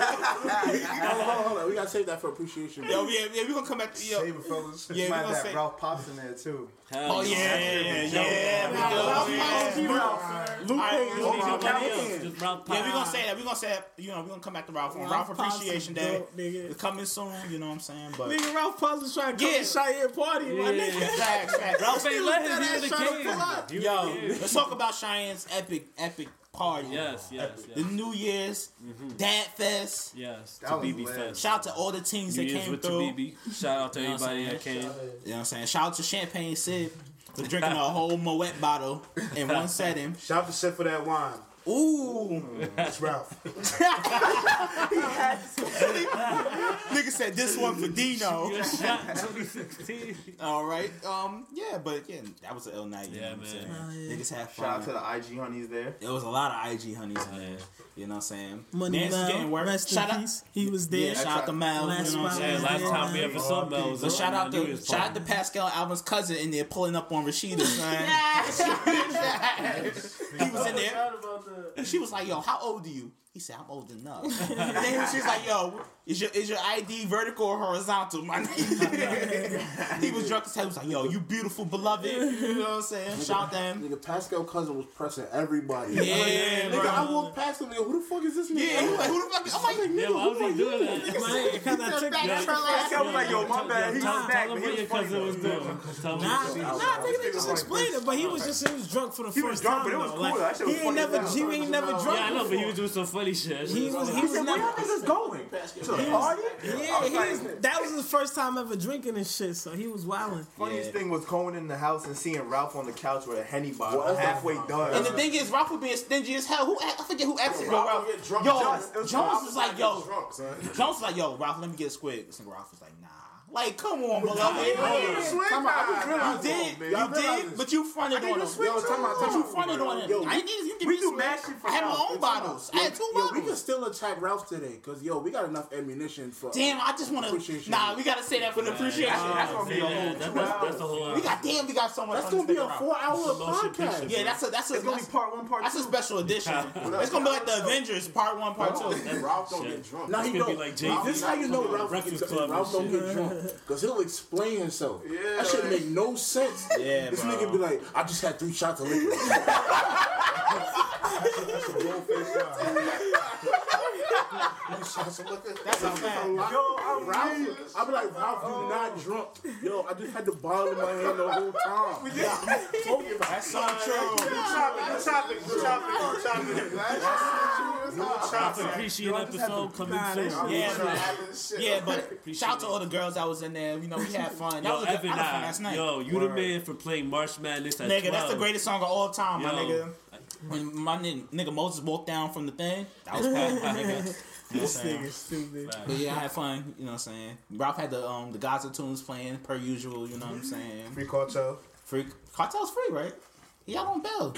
hold, on, hold on, we gotta save that for appreciation. yo, yeah, yeah, we gonna come back to yo. Save it, fellas. Yeah, we gonna have say. Ralph Pops in there too. Oh yeah, yeah, yeah, yeah. we do, Ralph yeah. Pops, G. Ralph. Luke Alright, Hayes, we need my to God. come Just- in. just Ralph Yeah, we Pop. gonna say that. We gonna say that. You know, we gonna come back to Ralph on Ralph Ralph Pops Appreciation is Day. dope, nigga. It's coming soon. You know what I'm saying? But Nigga, Ralph Paz was trying to come Yeah. to Cheyenne party, my Yeah. nigga. facts, facts. [laughs] Ralph ain't let him. That He ass would trying have to pull up. came. Yo, let's talk about Cheyenne's epic, epic party. Yes, yes, The. New Year's, mm-hmm. Dad Fest. Yes, That to was BB. Fest. Shout out to all the teams New that Year's came with through. BB. Shout out to You know everybody that came. You know what I'm saying? Shout out to Champagne Sid for drinking [laughs] a whole Moet bottle in one [laughs] setting. Shout out to Seth for that wine. Ooh. That's Ralph. [laughs] Nigga said this one for Dino. [laughs] Good shot, 2016. All right. Um. Yeah, but yeah, that was an L night. You Yeah, know what I'm man. saying? Niggas had fun. Shout out to the IG honeys there. There was a lot of IG honeys in there. You know what I'm saying? Money Dance is getting Mel, work. rest Shout in out- peace. He was there. Yeah, shout out to Mel. Last you know what I'm saying? Last there, time we man. ever saw Mel was So shout out to Year's shout out to. Pascal Alvin's cousin in there pulling up on Rashida, [laughs] son. he was in there. And she was like, "Yo, how old are you?" He said, "I'm old enough." [laughs] then she's like, "Yo, is your is your ID vertical or horizontal?" My nigga. [laughs] he was drunk as hell. He was like, "Yo, you beautiful beloved." You know what I'm saying? Shout them. Nigga, Pascal cousin was pressing everybody. Yeah, nigga, bro. I walked past him. Nigga, who the fuck is this nigga? Yeah, he was like, "Who the fuck?" is I'm like, nigga, Yeah, why who he are doing you? that? Man, Because I took Yeah. Pascal was like, yo, my bad. He was back, tell but him he what your was funny. cousin was doing. Tell Nah, him. nah, nigga, they just explained it, but he was just he was drunk for the first time. He was drunk, but it was cool. That shit he was ain't funny never, he ain't never drunk. Yeah, I know, but he was doing some funny shit. He was, he He was said, where never. y'all niggas going? To the party? Yeah, he was, that was his first time ever drinking and shit, so he was wilding. Funniest thing was going in the house and seeing Ralph on the couch with a henny bottle What? halfway done. And the thing is, Ralph was being stingy as hell. Who I forget who asked him. Yo, Ralph Ralph, would get drunk. yo, Jones- Jones, was like, yo. Jones was like, yo, Ralph, let me get a squid. This nigga Ralph was like, nah. Like, come on, beloved. Come on, I just You did, though, you did, but you fronted on him. Yo, time out, But you out. fronted on him. Yo, I didn't need you give we me do squid. mad shit for I had my own bottles. I had two Yo, we bottles. can still attack Ralph today, cause yo, we got enough ammunition for. Damn, I just want to. Appreciation. Nah, we gotta say that for the appreciation. That's gonna be a whole that's, hours. the whole. We got damn, we got so much. That's gonna be a four-hour podcast. Yeah, that's a that's a It's gonna be part one, part that's a two. special edition. [laughs] It's gonna be like the Avengers Part One, Part Two. Ralph don't get drunk. Now he don't. be like Jay-Z. this is how you know Ralph, Breakfast gets, Club Ralph don't get drunk [laughs] because he'll explain himself. Yeah, that shit like- make no sense. [laughs] Yeah, this bro. nigga be like, I just had three shots of liquor. [laughs] That's a fact. Yo, I'm Ralph. I be like, Ralph, you oh. not drunk. Yo, I just had the bottle in my hand the whole time. That's so true. Good chopping, good chopping, good chopping, good chopping. Ralph appreciate episode coming soon. Yeah, man. Yeah, but [laughs] shout out to all the girls that was in there. You know, we had fun. That was a good, Evan, I had fun nah, last night. yo, you the man for playing March Madness at Nigga, that's the greatest song of all time, my nigga. When my nigga, nigga Moses walked down from the thing, that was [laughs] bad, my nigga. You know what I'm This saying? nigga stupid. But yeah, I had fun. You know what I'm saying? Ralph had the um the Gaza tunes playing per usual. You know what I'm mm-hmm. saying? Free Kartel. Free Kartel's free, right? He out on bail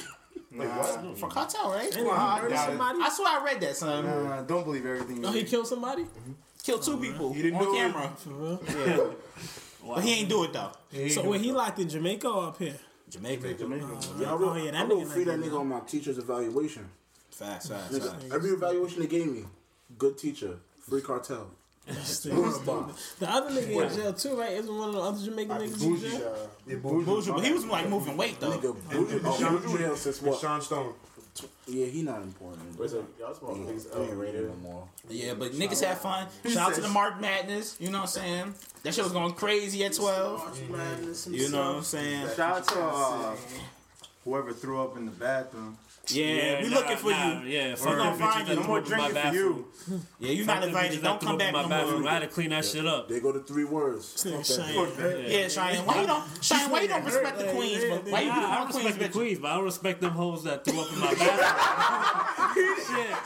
Wait, what? for Kartel, right? Ain't I murdered doubt it. somebody? I swear I read that, son. Nah, don't believe everything. Oh, he killed somebody? Mm-hmm. Killed two uh-huh. people He didn't on do it. camera. For real? Yeah. [laughs] But he ain't do it though. So when he locked in Jamaica or up here? Jamaica. Jamaica. Oh, Yeah, I wrote, oh, yeah, that I wrote nigga free that nigga on my teacher's evaluation. Fast, fast, Nigga, fast. every evaluation they gave me, good teacher, free Kartel. Stupid, stupid. [laughs] The other nigga in jail too, right? Isn't one of the other Jamaican niggas in jail? uh, Yeah, Bougie. Bougie, but he was like moving weight though. Nigga, Bougie, oh, Sean- Bougie jail since what? Shawn Storm. Yeah, he not important. Where's it? Y'all supposed to He be ain't rated no more. Yeah, but niggas had fun. Shout out to the March Madness. You know what I'm saying? That shit was going crazy at 12. You know what I'm saying? Shout out to uh, whoever threw up in the bathroom. Yeah, we nah, looking for nah, you. Yeah, We fuck gonna find you. No more threw up in my drinking for you. Yeah, you Fuck not invited. bitches Don't threw come up in back my no bathroom. more. I had to clean that shit up. They go to three words. Yeah, Cheyenne. Why you don't? Cheyenne, why you don't respect the queens? Why you Nah, beat I respect the queens, but I don't respect them hoes that threw up in my [laughs] bathroom. Shit.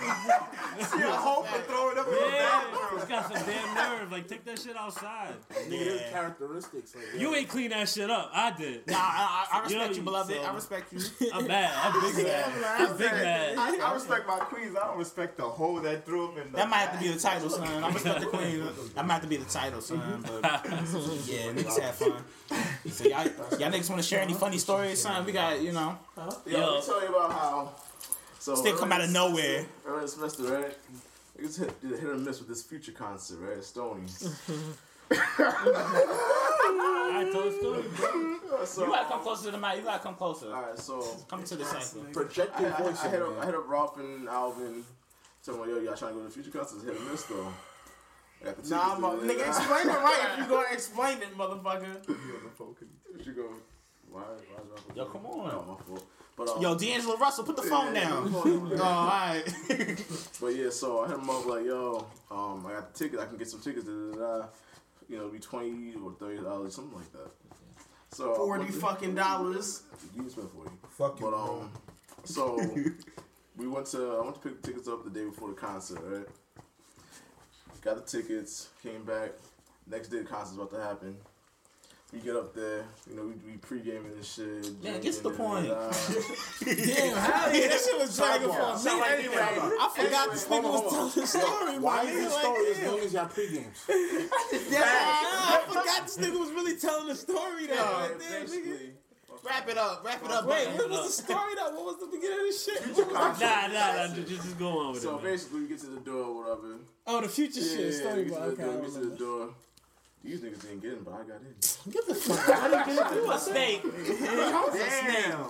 See a hoe for throwing up in the Yeah, bathroom. it's got some damn nerve. Like, take that shit outside. Nigga, there's characteristics. Like, You ain't clean that shit up. I did. Nah, I, I, I You respect know, you, beloved. so- I respect you. I'm mad. I'm big [laughs] mad. I'm big mad. I, I respect my queens. I don't respect the hoe that threw up in the That might have to be the title, son. I respect the queen. That might have to be the title, son. But [laughs] yeah, niggas have fun. So y'all, y'all niggas want to share any funny stories, son? We got, you know. Yo, let me tell you about how. So Still come out of nowhere. Early semester, right? Niggas hit, hit or miss with this future concert, right? at Stony. [laughs] I told a story, bro. So, You gotta come closer to the mic. You gotta come closer. All right, so Come to the cycle. Project I, your I, voice. I, hit up, I hit up Ralph and Alvin. Telling them, yo, y'all trying to go to the future concert? Hit or miss though. I got the Nah, tickets mo- and- nigga, explain it right if you gonna explain it, motherfucker. What [laughs] you go? Why? Why? why Yo, come on. No, my fault. But um, Yo, D'Angelo Russell, put the phone Yeah, down. yeah, Oh, alright. But yeah, so I hit him up like, yo, um, I got the ticket. I can get some tickets. Da, da, da. You know, it'd be twenty or thirty dollars, something like that. So Forty but- fucking dollars. You can spend forty. Fuck you, But bro. um, [laughs] so we went to I went to pick the tickets up the day before the concert. Right. Got the tickets. Came back. Next day the concert's about to happen. We get up there, you know, we, we pre-gaming and shit. Yeah, get the point. da, da, da. Damn, [laughs] how yeah, that shit was dragging for a Sidebar. minute. Anyway, I forgot this nigga was telling the story. Why my is nigga, the story as long as y'all pre-games? [laughs] Yeah, I forgot this nigga was really telling the story though. Yeah, Like, damn, nigga. Wrap it up. Wrap it up. Wait, what was the story though? What was the beginning of this shit? Nah, nah, nah. Just, just go on with So it. Man. basically, we get to the door or whatever. Oh, the future Yeah, shit. Story we get to about the okay, I door. We get to the door. These niggas didn't get in, but I got in. Get the fuck out of here. You a snake. [laughs] Damn.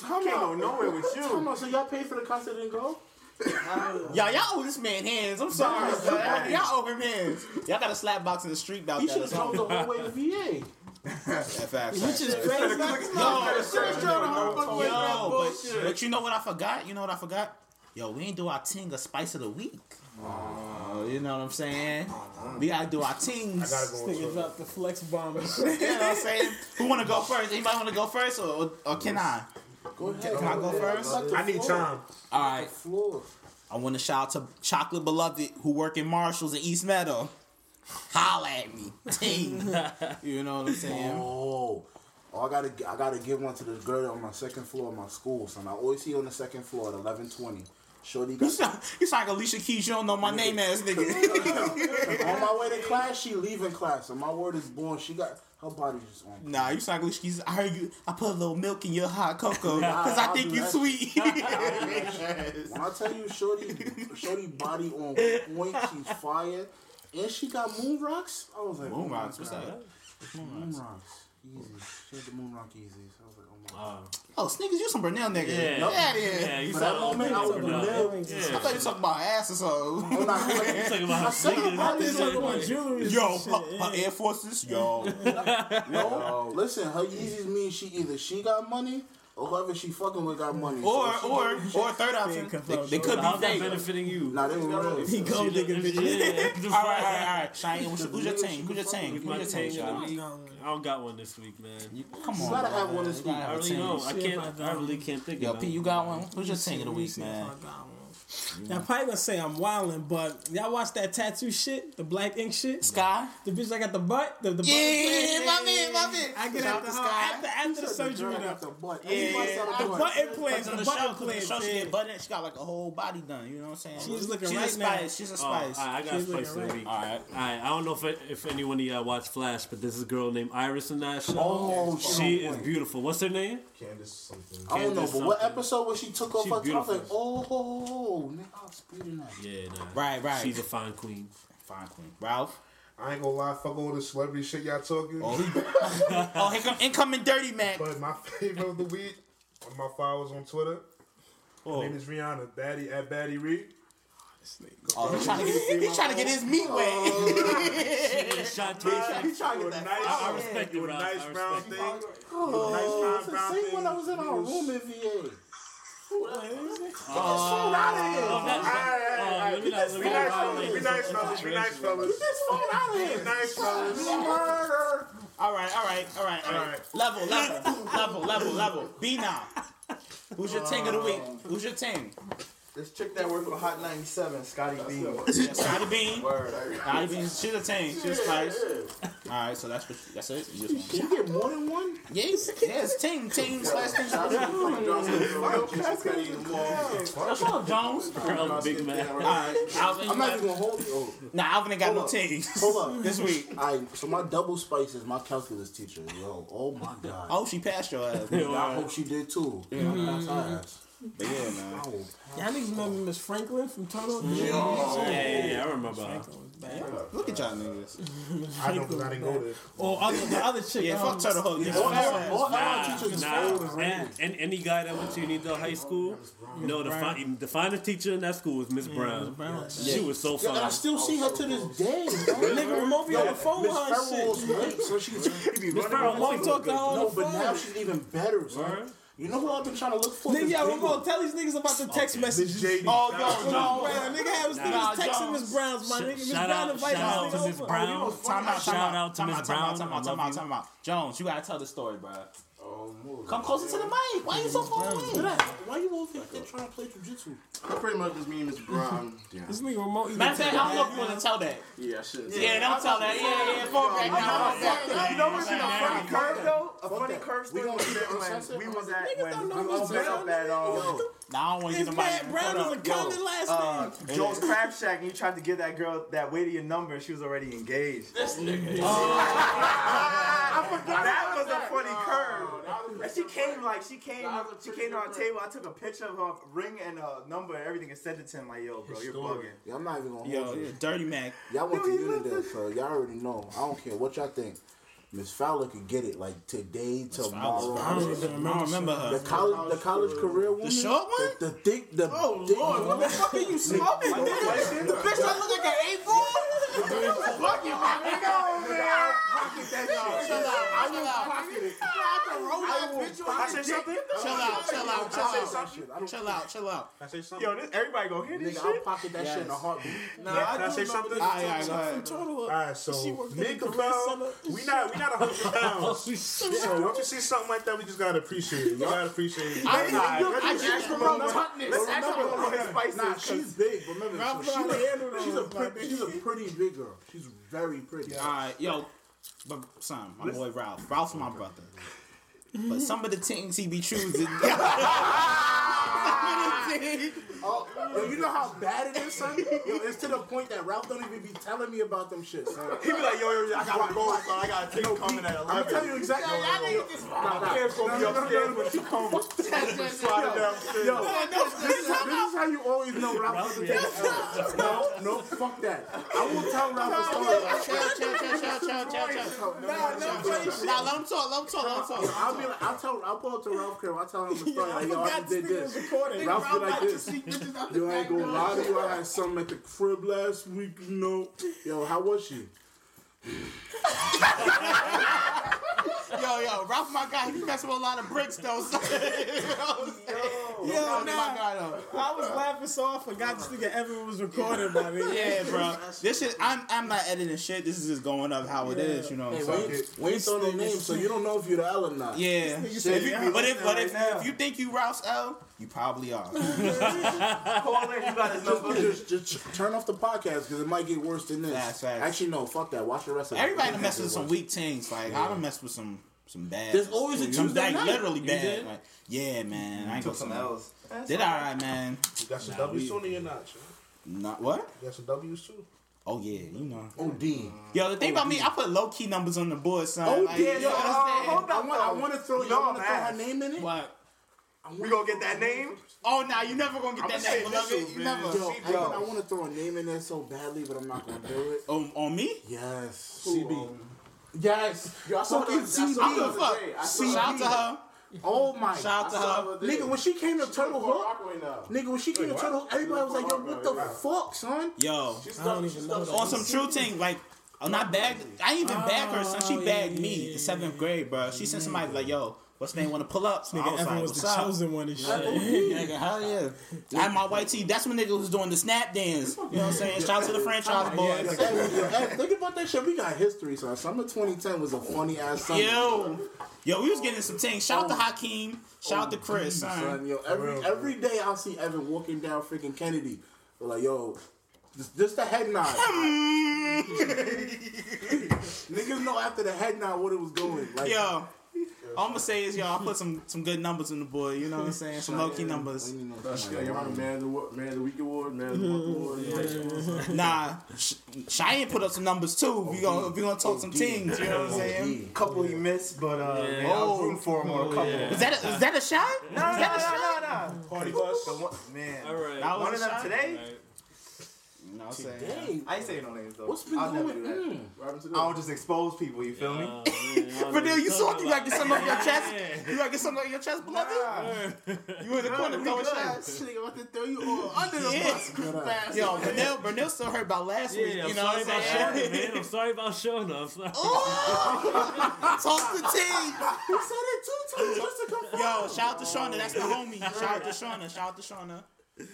Can't go nowhere with you. Come on, so y'all paid for the concert and go? Y'all, y'all owe this man hands. I'm sorry, son. Y'all owe him hands. Y'all got a slap box in the street about He that should have drove the something. whole way to VA. Facts, Which is crazy. Yo, Serious drove the whole fucking way to that Yo, but, but you know what I forgot? You know what I forgot? Yo, we ain't do our ting a spice of the week. Oh, you know what I'm saying? We gotta do our tings. I gotta go Nigga on dropped the flex bomb [laughs] You know what I'm saying? Who wanna go first? Anybody wanna go first, or, or can I? Go ahead. Can I go first? I need time. All right. I want to shout out to Chocolate Beloved who work in Marshalls in East Meadow. Holla at me, team. [laughs] you know what I'm saying? Oh. Oh, I gotta, I gotta give one to the girl on my second floor of my school, son. I always see you on the second floor at eleven twenty. Shorty got sound like Alicia Keys. You don't know my name, ass nigga. [laughs] on my way to class. She leaving class, and my word is born. She got her body just on. nah, you sound like Alicia Keys. I heard you. I put a little milk in your hot cocoa because I I'll think you sweet. [laughs] When I tell you, Shorty, Shorty body on point. She's fire, and she got moon rocks. I was like, Moon oh rocks, what's that? Moon rocks. Easy. She had the moon rock easy. So I was like, oh my. Ah. God. oh, sneakers, you some Brunel nigga. Yeah. Get out of Yeah, you For said that moment, I was Brunel. Brunel. I thought you talking about ass or something. I'm not- You talking about [laughs] I how said sneakers? her body You is said- on point. Jewelry. Yo, and shit, her, yeah. her Air Forces, yo. [laughs] No, listen, her Yeezys mean she either she got money or whoever she fucking with got money. Or, So or, or third option. They, they could be fake. benefiting you? Nah, they were real. He gold digger bitch. Yeah. [laughs] All right, all right, all right. Cheyenne, who's, who's your team? Who's your team? Who's Who's your team, team? Cheyenne? I don't got one this week, man. Come on, You gotta have one this week. I really team. don't. I can't. I really can't think Yo, P, you got one? Who's your team of the week, man? I got one. Y'all probably gonna say I'm wildin', but y'all watch that tattoo shit, the black ink shit. Sky? The bitch that got the butt, the, the butt Yeah, implant? my man, my man. I get Shout at the out to hoe Sky. after after the surgery Girl though. got the butt. Yeah, Everybody yeah, yeah. The butt. butt implants, the on the butt show, 'cause the implants. show, she yeah. butt she got like a whole body done. You know what I'm saying? She's looking she's right a spice. now. She's a Oh, spice. I, I got She's spice looking right. All right. All right, I don't know if, if anyone of y'all watched Flash, but there's a girl named Iris in that show. Oh, she she is beautiful. What's her name? Candice something. I don't know, Candice but what episode when she took off her top? Like, oh, nigga, I was speeding that. Yeah, nah. Right, right. She's a fine queen. Fine queen. Ralph? I ain't gonna lie, fuck all this celebrity shit y'all talking. Oh, [laughs] [laughs] oh here come incoming Dirty man. But my favorite of the week, one of my followers on Twitter. Oh. Her name is Rihanna. Baddie at Baddie Reed. Oh, he's trying to get, he's trying to get his meat wet. Shot He trying oh, [laughs] to get that. nice, I respect do it, a Ralph. nice I brown thing. it. Oh, Nice it's brown the same thing. when I was in our room in VA. Oh, out of here. oh, that's- All right, all right, all right. let me not- let me Be nice, violate fellas. Be nice, fellas. Be nice, fellas. Get this phone out of here. Be nice, fellas. Murder. All right, all right, all right, all right. Level, level, level, level, level. B now. Who's your ting of the week? Who's your ting? This chick that worked for Hot 97, Scottie Beam. Scottie Beam. Scottie Beam. She's a ting. She's spice. All right, so that's what, that's it. You just Can you get more than one? Yes, yes, ting, ting slash ting. What's up, Jones? Big man. All right, Alvin. I'm not even gonna hold you. Nah, Alvin ain't got no up. tings. Hold up. [laughs] this week. I so my double spice is my calculus teacher. Yo, oh my god. Oh, she passed your ass. I hope she did too. Yeah. I passed her ass. But yeah, man. Y'all niggas remember Miss Franklin from Turtle? Yeah, yeah, yeah, I remember her. Look at y'all niggas. I know because I didn't go there. Or other, the other chick. Yeah, um, fuck Turtle Hook. Miss Yeah, Farrah. All Nah, our teachers is nah. And, and any guy that went to Uniondale High School, you know, the, fi- the finest teacher in that school was Miss Brown. She was so Yeah, and I still see her to this day. Nigga, Ramon be on the phone with Miss her and Farrell shit. was late, so she's Miss Farrell, Ramon talk to her on no, but now she's even better. Son. You know who I've been trying to look for? Nigga, This yo, big Ramon, one. tell these niggas about the text messages. JD. Oh, yo, Ramon Jones. Brown, nigga, have us Nah, niggas texting Jones. Miss Brown's my nigga. Miss Shout Brown out, invited shout out to Miss nigga over. Brown. Time out, Shout time out to time Miss out, time out, time out, time out, time out. Jones, you gotta tell the story, bro. Oh, move. Come closer to the mic. Why are you so far away? Why you over here trying to play jujitsu? Pretty much just me and Miss Brown. [laughs] Yeah, This nigga Ramon. Matter of fact, I don't know if you want to tell that. yeah, I should. Yeah, don't tell that. Yeah, yeah, fall back down. You know what's a funny curve though? A funny curve We story gonna was keep when we was at when we Miss was up at um Nah, I don't want to get the mic. Pat Brown is a common last uh, name. Joe's Crab Shack and you tried to give that girl that way to your number and she was already engaged. This nigga. I forgot [laughs] that was a funny curve. And she came like she came she came to our table. I took a picture of her ring and a number and everything and sent it to him like, yo, bro, you're bugging. Yeah, I'm not even gonna Yo, hold you. Dirty Mac. Y'all went to Uniondale, so y'all already know. I don't care what y'all think. Miss Fowler could get it like today, tomorrow. I don't even- I don't remember her. The college, the college career woman. The short one? The, the thick, the. Oh, thick Lord, what the fuck are you smoking, [laughs] nigga? The bitch that look like an eight ball. [laughs] Fuck you, my nigga. Pocket that shit. Chill out. I will pocket it. I will I say something? Chill out, chill out, chill out. say shit. I don't Chill out, chill out. I say something. Yo, this, everybody gonna hear this Nigga, I'll pocket that shit in a Yes. heartbeat. Nah, Can I I say something? Alright, alright, this go chick ahead. from Turtle Hook. All right, so She worked Nick the Career Lavelle, Center. we not we not a hundred [laughs] pounds. so once you see something like that, we just gotta appreciate it. You gotta appreciate it. I, I, I just just remember. remember. Let's ask her what his spice Nah, she's big. Remember, she's, a, she's a pretty, she's a pretty big girl. She's very pretty. All right, yo, but son, my boy Ralph. Ralph's my brother. But some of the things he be choosing. [laughs] Oh, yo, you know how bad it is, son? Yo, it's to the point that Ralph don't even be telling me about them shit, son. He be like, yo, yo, yo, I gotta go, son. I got a tape coming at 11. I'm telling you exactly. Yo, yo, yo. Nah, nah. Parents gonna be No, no, no, upstairs when she comes. Slide downstairs. Yo, this, this is how you always know Ralph doesn't take an L. No, no, fuck that. I will tell Ralph a story. Chill, chill, chill, chill, chill, chill, chill. Nah, let him talk, let him talk, let him talk. I'll be like, I'll tell, I'll pull up to Ralph crib. I'll tell him the story. Like, [laughs] yo, I just did this. Ralph be like this. Yo, I ain't gonna lie to you. I had something at the crib last week. You know, yo, how was she? [laughs] Yo, yo, Ralph, my guy, he be messing with a lot of bricks though. son. [laughs] you know what I'm saying? Yo, Ralph, nah, my guy though. I was laughing so I forgot this nigga Evan was recording, my nigga. Yeah, bro. This shit, I'm, I'm not editing shit. This is just going up how it is. You know what Hey, I'm we saying? ain't, we ain't throw no names, so you don't know if you're the L or not. Yeah, This nigga If said you- he be but if but if, now. if you think you Ralph's L, you probably are. [laughs] Call in, you got his number. Just, just, just turn off the podcast because it might get worse than this. Facts, facts. Actually, no. Fuck that. Watch the rest of it. Everybody It mess with some weak things. Like I done mess with some some bad. There's always a some Tuesday like night. literally You bad. Like, yeah, man. I ain't Took gonna some say no. L's. Did all right, man. You got some Nah, W's we- soon or you're not? What? You got some W's too. Oh yeah, you know. OD. Yo, the thing about me, I put low key numbers on the board, son. Oh, like, yeah, yo, uh, I'm hold I want, I want to throw, You you know want to I'm throw her name in it? What? We gonna get that name? Oh, nah, you never gonna get I'ma that name, beloved. initials, You never. Yo, Yo. I, I want to throw a name in there so badly, but I'm not gonna do it. On, on me? Yes. CB. Yes. Yo, I saw Fucking her- I saw CB. her I don't give a the fuck. I saw Shout out to her. Oh my. Shout out to her. her the other day. Nigga, when she came to She Turtle live Hook, nigga, when she came to Turtle Hook, everybody was like, yo, what the fuck, son? Yo, She's I don't even know on some true thing, like. I'm not bagged. Oh, I ain't even bag her, son. She Oh, bagged me yeah, the seventh grade, bro. She sent somebody like, "Yo, What's name want to pull up? So I Nigga, was Evan like, was "What's the up?" chosen one and shit. Nigga, hell yeah. I had my white tee. That's when nigga was doing the snap dance. You know what I'm saying? Shout out to the Franchize Boyz. Hey, yo, hey, think about that shit. We got history, son. Summer 2010 was a funny ass summer. Yo, yo, we was getting some things. Shout out to oh. Hakeem. Shout out to oh, Chris. Son, Son. yo, every every day I'll see Evan walking down freaking Kennedy. We're like, yo, just, just the head nod. [laughs] Niggas know after the head nod what it was going. Like, Yo, all I'm gonna say is, yo, I put some some good numbers in the board. You know what I'm saying? Some low key numbers. You're on the man of the Wo- man of the week award, man of the month award. Nah, Sh- Cheyenne put up some numbers too. We gonna we gonna talk some things. You know what I'm saying? Couple he missed, but uh, Yeah. man, I was Oh. rooting for him on a couple. Is that a, is that a shot? No, is no, that a no, shot? no, no. Party bus. Man, All right. That was one a of them shot? today. You know what I'm Today? I ain't saying no names though. What's been I'll never do that. on? What happened to I that? don't just expose people. You feel me? [laughs] Fernil, you saw you gotta get something off your chest. You gotta get something off your chest, beloved. You in the corner throwing shots. Shit, about to throw you all under the bus. Good ass. Yo, Bernil, Bernil still hurt about last week. Yeah, I'm You know sorry what about I'm saying? man. I'm sorry about showing up. Sorry. Oh! Talk the team. He said it two times just to confirm. Yo, shout out to Shauna. That's the homie. Shout out to Shauna. Shout out to Shauna.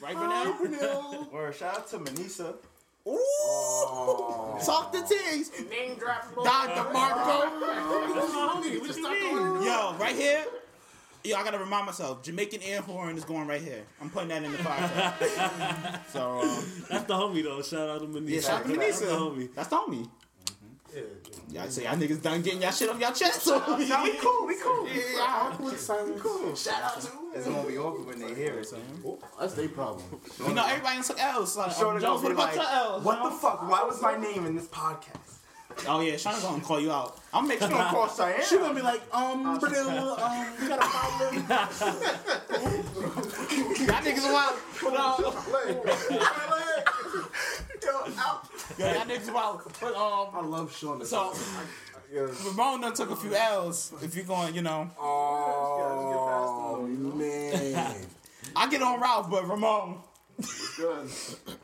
Right, Bernil? [laughs] Or shout out to Manisa. Ooh. Talk the teams. Name drop. Dr. Marco. We just talked about Yo, right here. Yo, I gotta remind myself, Jamaican air horn is going right here. I'm putting that in the [laughs] podcast. so, um, That's the homie though. Shout out to Manisa. yeah, shout out to That's the Manisa. homie. That's the homie. Y'all say y'all niggas done getting y'all shit off y'all chest. So No, we cool. We cool. Yeah, Awkward silence. Cool. Shout out to. It's gonna be awkward when they hear it. So. That's their problem. you know everybody took L's. Like, Sure, um, they're Jones, what about like, your L's? what the fuck? Why was my name in this podcast? Oh yeah, Shauna's gonna call you out. I'm making She gonna call Cheyenne. She gonna be like, um, Brazil, um, we got a problem. Y'all niggas wild. Put on. Yo, out. Yo, y'all niggas wild. But um, I love Sean. so Ramon done took a few L's. If you're going, you know, Oh man, [laughs] I get on Ralph, but Ramon, Good.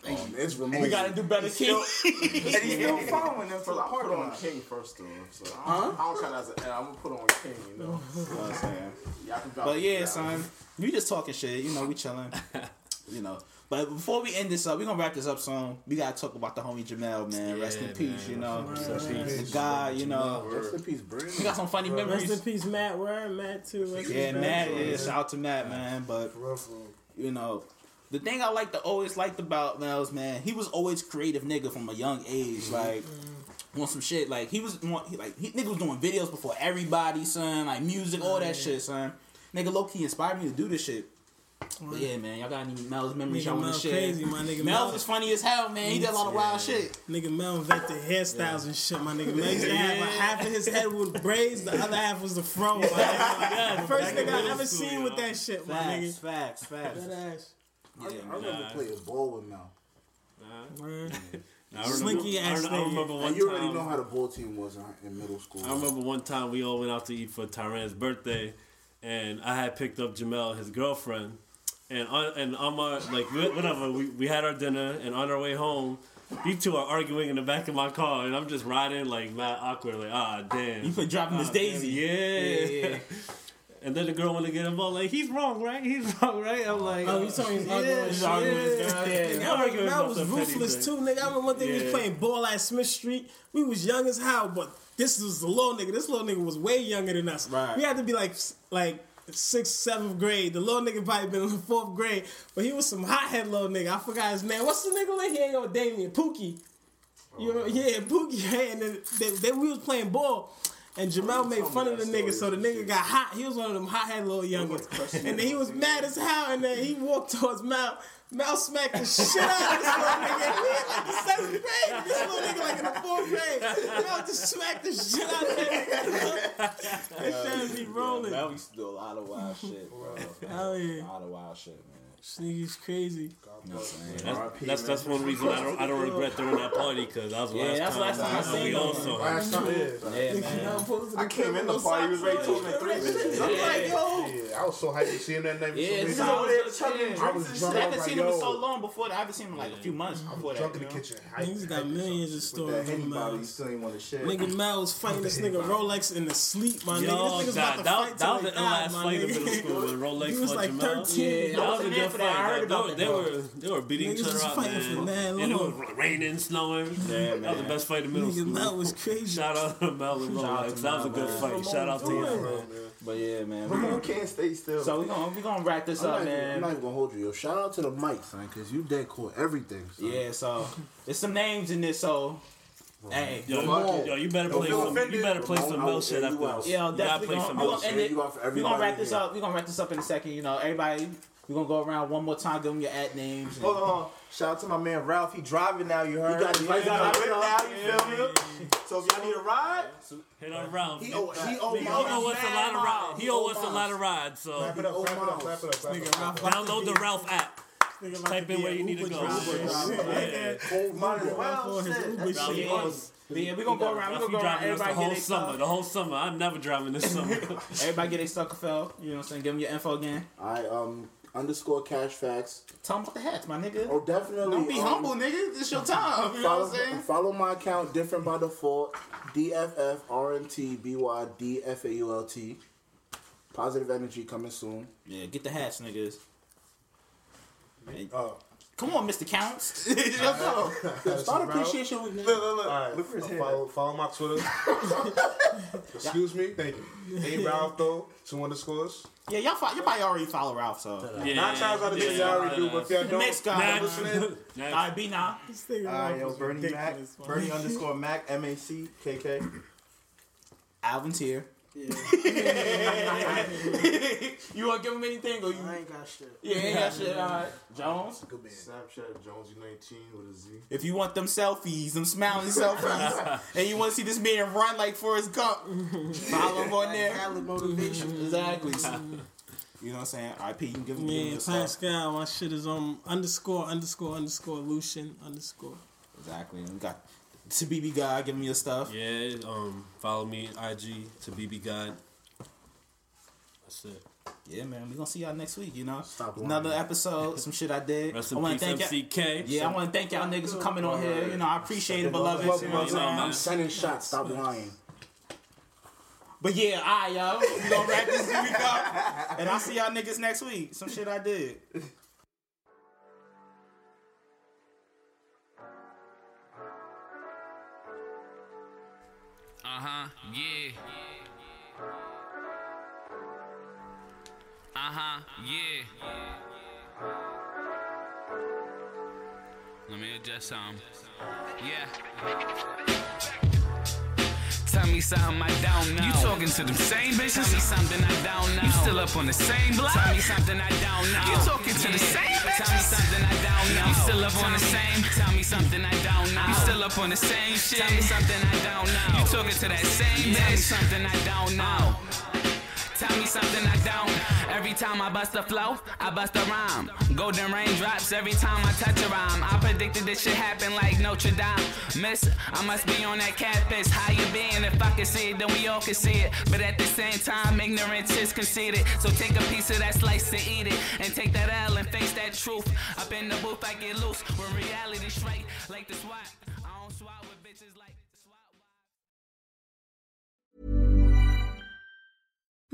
oh, it's Ramon. we gotta do better, King. [laughs] And he's still following them for the I put on. King first though, so I don't, I don't count as an L. I'm gonna put on King, you know. You know what I'm saying? Yeah, I can But yeah, son, we just talking shit. You know, we chilling. [laughs] you know. But before we end this up, we're gonna wrap this up soon. We gotta talk about the homie Jamel, man. Rest in Yeah, peace, you know. Rest in peace. The guy, you know. Rest in peace, Brandon. We got some funny memories. Rest in peace, Matt. Where Matt too. Rest Yeah, peace, Matt is. Shout out to Matt, man. But For real, for real. you know, the thing I like to always liked about Mel's man, he was always creative nigga from a young age. Like mm-hmm. on some shit. Like he was on- he, like he nigga was doing videos before everybody, son. Like music, all that shit, son. Nigga low key inspired me to do this shit. But yeah, man, y'all got any Mel's memories Nigga y'all want Mel to share? crazy, my nigga. Mel's Mel- was funny as hell, man. He did a lot of wild shit. Nigga Mel invented hairstyles and shit, my nigga. Mel used to have a half of his head with braids, the other half was the fro. My nigga. [laughs] First back nigga I ever school, seen yo. with that shit, my Facts, nigga. facts, facts. That ass. I, I remember playing ball with Mel. Word. I Slinky I, ass remember, I nigga. remember one And you already time. know how the ball team was in- in middle school. I remember one time we all went out to eat for Tyran's birthday, and I had picked up Jamel, his girlfriend, and on and on my like whatever we, we had our dinner, and on our way home, these two are arguing in the back of my car, and I'm just riding like mad awkward, like ah damn. You put dropping Ah, Daisy. damn, yeah. Yeah. [laughs] And then the girl want to get involved, like he's wrong, right? He's [laughs] wrong, right? I'm like, Oh, you talking yeah, arguing He's arguing yeah. yeah. They're Mel, arguing Mel about was ruthless too, nigga. I remember one thing we was playing ball at Smith Street. We was young as hell, but this was the little nigga. This little nigga was way younger than us. Right. We had to be like like sixth, seventh grade. The little nigga probably been in the fourth grade, but he was some hothead little nigga. I forgot his name. What's the nigga like? He ain't with Damien Pookie. You know, yeah, Pookie. [laughs] Right? And then, then, then we was playing ball. And Jamel made fun of the nigga, so the nigga got hot. He was one of them hothead little youngins. And then he was mad as hell, and then he walked [laughs] towards Mal. Mal smacked the shit out of this little nigga. We in like the seventh grade. This little nigga like in the fourth grade. Mal just smacked the shit out of that nigga. [laughs] That shit be rolling. Mel used to do a lot of wild shit, bro. Hell yeah. A lot of wild shit, man. This nigga's crazy. That's, that's that's one reason I don't I don't regret throwing that party because that was the Yeah, last that's time, last time I seen we him. all saw him. Last time, yeah. Yeah, man. I came in the party, he was ready to in three minutes. I'm like, yo. Yeah, I was so hyped to see him that night. Yeah, so this is over there chugging I drinks was and drunk. shit. I I haven't seen him in so long before that. I haven't seen him in like a few months before that. Drunk in you the know? kitchen. Niggas got millions of With stories that from Henny bottle, Miles. still ain't want to shit. Nigga Mal was fighting this nigga Rolex in the sleep, my Yo, nigga. This nigga's that, about to fight that was the die, last my fight in nigga. middle school when Rolex He was fought like Jamal. 13. That I was wasn't a there good for that. I heard They, about it, they were they were beating each other up, man. And it was raining, snowing. That was the best fight in middle Nigga, school. that was crazy. Shout out to Mel and Shout Rolex. That was a good fight. Shout out to you, man. But yeah, man. Ramon can't stay still. So we gonna we gonna wrap this I'm up, not, even, I'm not even gonna hold you. Yo, shout out to the mic, son, because you dead cool everything. Son. Yeah, so there's some names in this. So hey, Yo, Ramon. yo, you better Don't play feel some. offended. You better play some Ramon, I Mel shit after you out. Yeah, You gotta definitely play gonna, some we Mel gonna shit. end it. You out for We gonna wrap this here. up. We're gonna wrap this up in a second. You know, everybody. We gonna go around one more time. Give them your ad names. Hold on. Shout out to my man Ralph. He driving now. You heard? got He got plate it up. now. You feel me? So if y'all need a ride, Hit on Ralph. He He owe, he he owe us a lot of rides. He owe us a lot of rides. So Clap it up, clap it up, clap it up, clap it up. download the Ralph app. Type in where you need to go. driver. Yeah. cold might. For his shit. Uber But yeah, but yeah, we gonna go around. We Ralph, gonna go around. driving us the Everybody get whole summer. stuff. The whole summer. I'm never driving this summer. [laughs] Everybody get their sucker fell. You know what I'm saying? Give them your info again. I um underscore cash facts. Tell them about the hats, my nigga. Oh, definitely. Don't be um, humble, nigga. This your time. You know Follow, what I'm saying? follow my account, different by default. DFF RNT BY DFAULT. Positive energy coming soon. Yeah, get the hats, niggas. Uh, Come on, Mr. Counts. [laughs] It's your. Start appreciation week. Look, look, look. all right, Look for his hair. follow, follow my Twitter. [laughs] Excuse me, thank you. Hey [laughs] Ralph though, two underscores. Yeah, y'all, fo- you probably already follow Ralph, so. Yeah. Nine times out of ten, y'all already do, but if y'all The don't, next guy. Next. listening, All Next. right, B now. This nigga Alright, Ralph yo, Bernie Mac. Bernie underscore Mac, M A C K K. Alvin's here. [laughs] you want to give him anything? Or you? I ain't got shit. Yeah, ain't got shit. All right. Jones. Snapchat Jones U19 with a Z. If you want them selfies, them smiling [laughs] selfies, and you want to see this man run like Forrest Gump, follow him on there. Valid motivation. Exactly. You know what I'm saying? RIP, you can give him give him Yeah. Pascal, my shit is um underscore underscore underscore Lucian underscore. Exactly. And we got to BB God, give me your stuff. Yeah, um, follow me IG to BB God. That's it. Yeah, man. We gonna see y'all next week. You know, Stop another lying. episode, some shit I did. Rest I wanna thank y'all- MCK. Yeah, I want to thank y'all niggas for coming on here. You know, I appreciate it, beloved. Love, You know what I'm love, saying? I'm sending shots. Stop lying. But yeah, alright, y'all. We gonna wrap this week up, and I'll see y'all niggas next week. Some shit I did. Uh huh, yeah. Uh huh, yeah. Let me adjust some. Yeah. Tell me something I don't know. You talking to them same bitches? Tell me something I don't know. You still up on the same block? Tell me something I don't know. You talking to the same bitches? Tell me something I don't know. You still up on the same? Tell me something I don't know. You still up on the same shit? Tell me something I don't know. You talking to that same bitch? Tell me something I don't know. Oh. Tell me something I don't. Every time I bust a flow, I bust a rhyme. Golden raindrops every time I touch a rhyme. I predicted this shit happen like Notre Dame. Miss, I must be on that campus. How you been? If I can see it, then we all can see it. But at the same time, ignorance is conceited. So take a piece of that slice and eat it. And take that L and face that truth. Up in the booth, I get loose. When reality straight, like the SWAT. I don't swat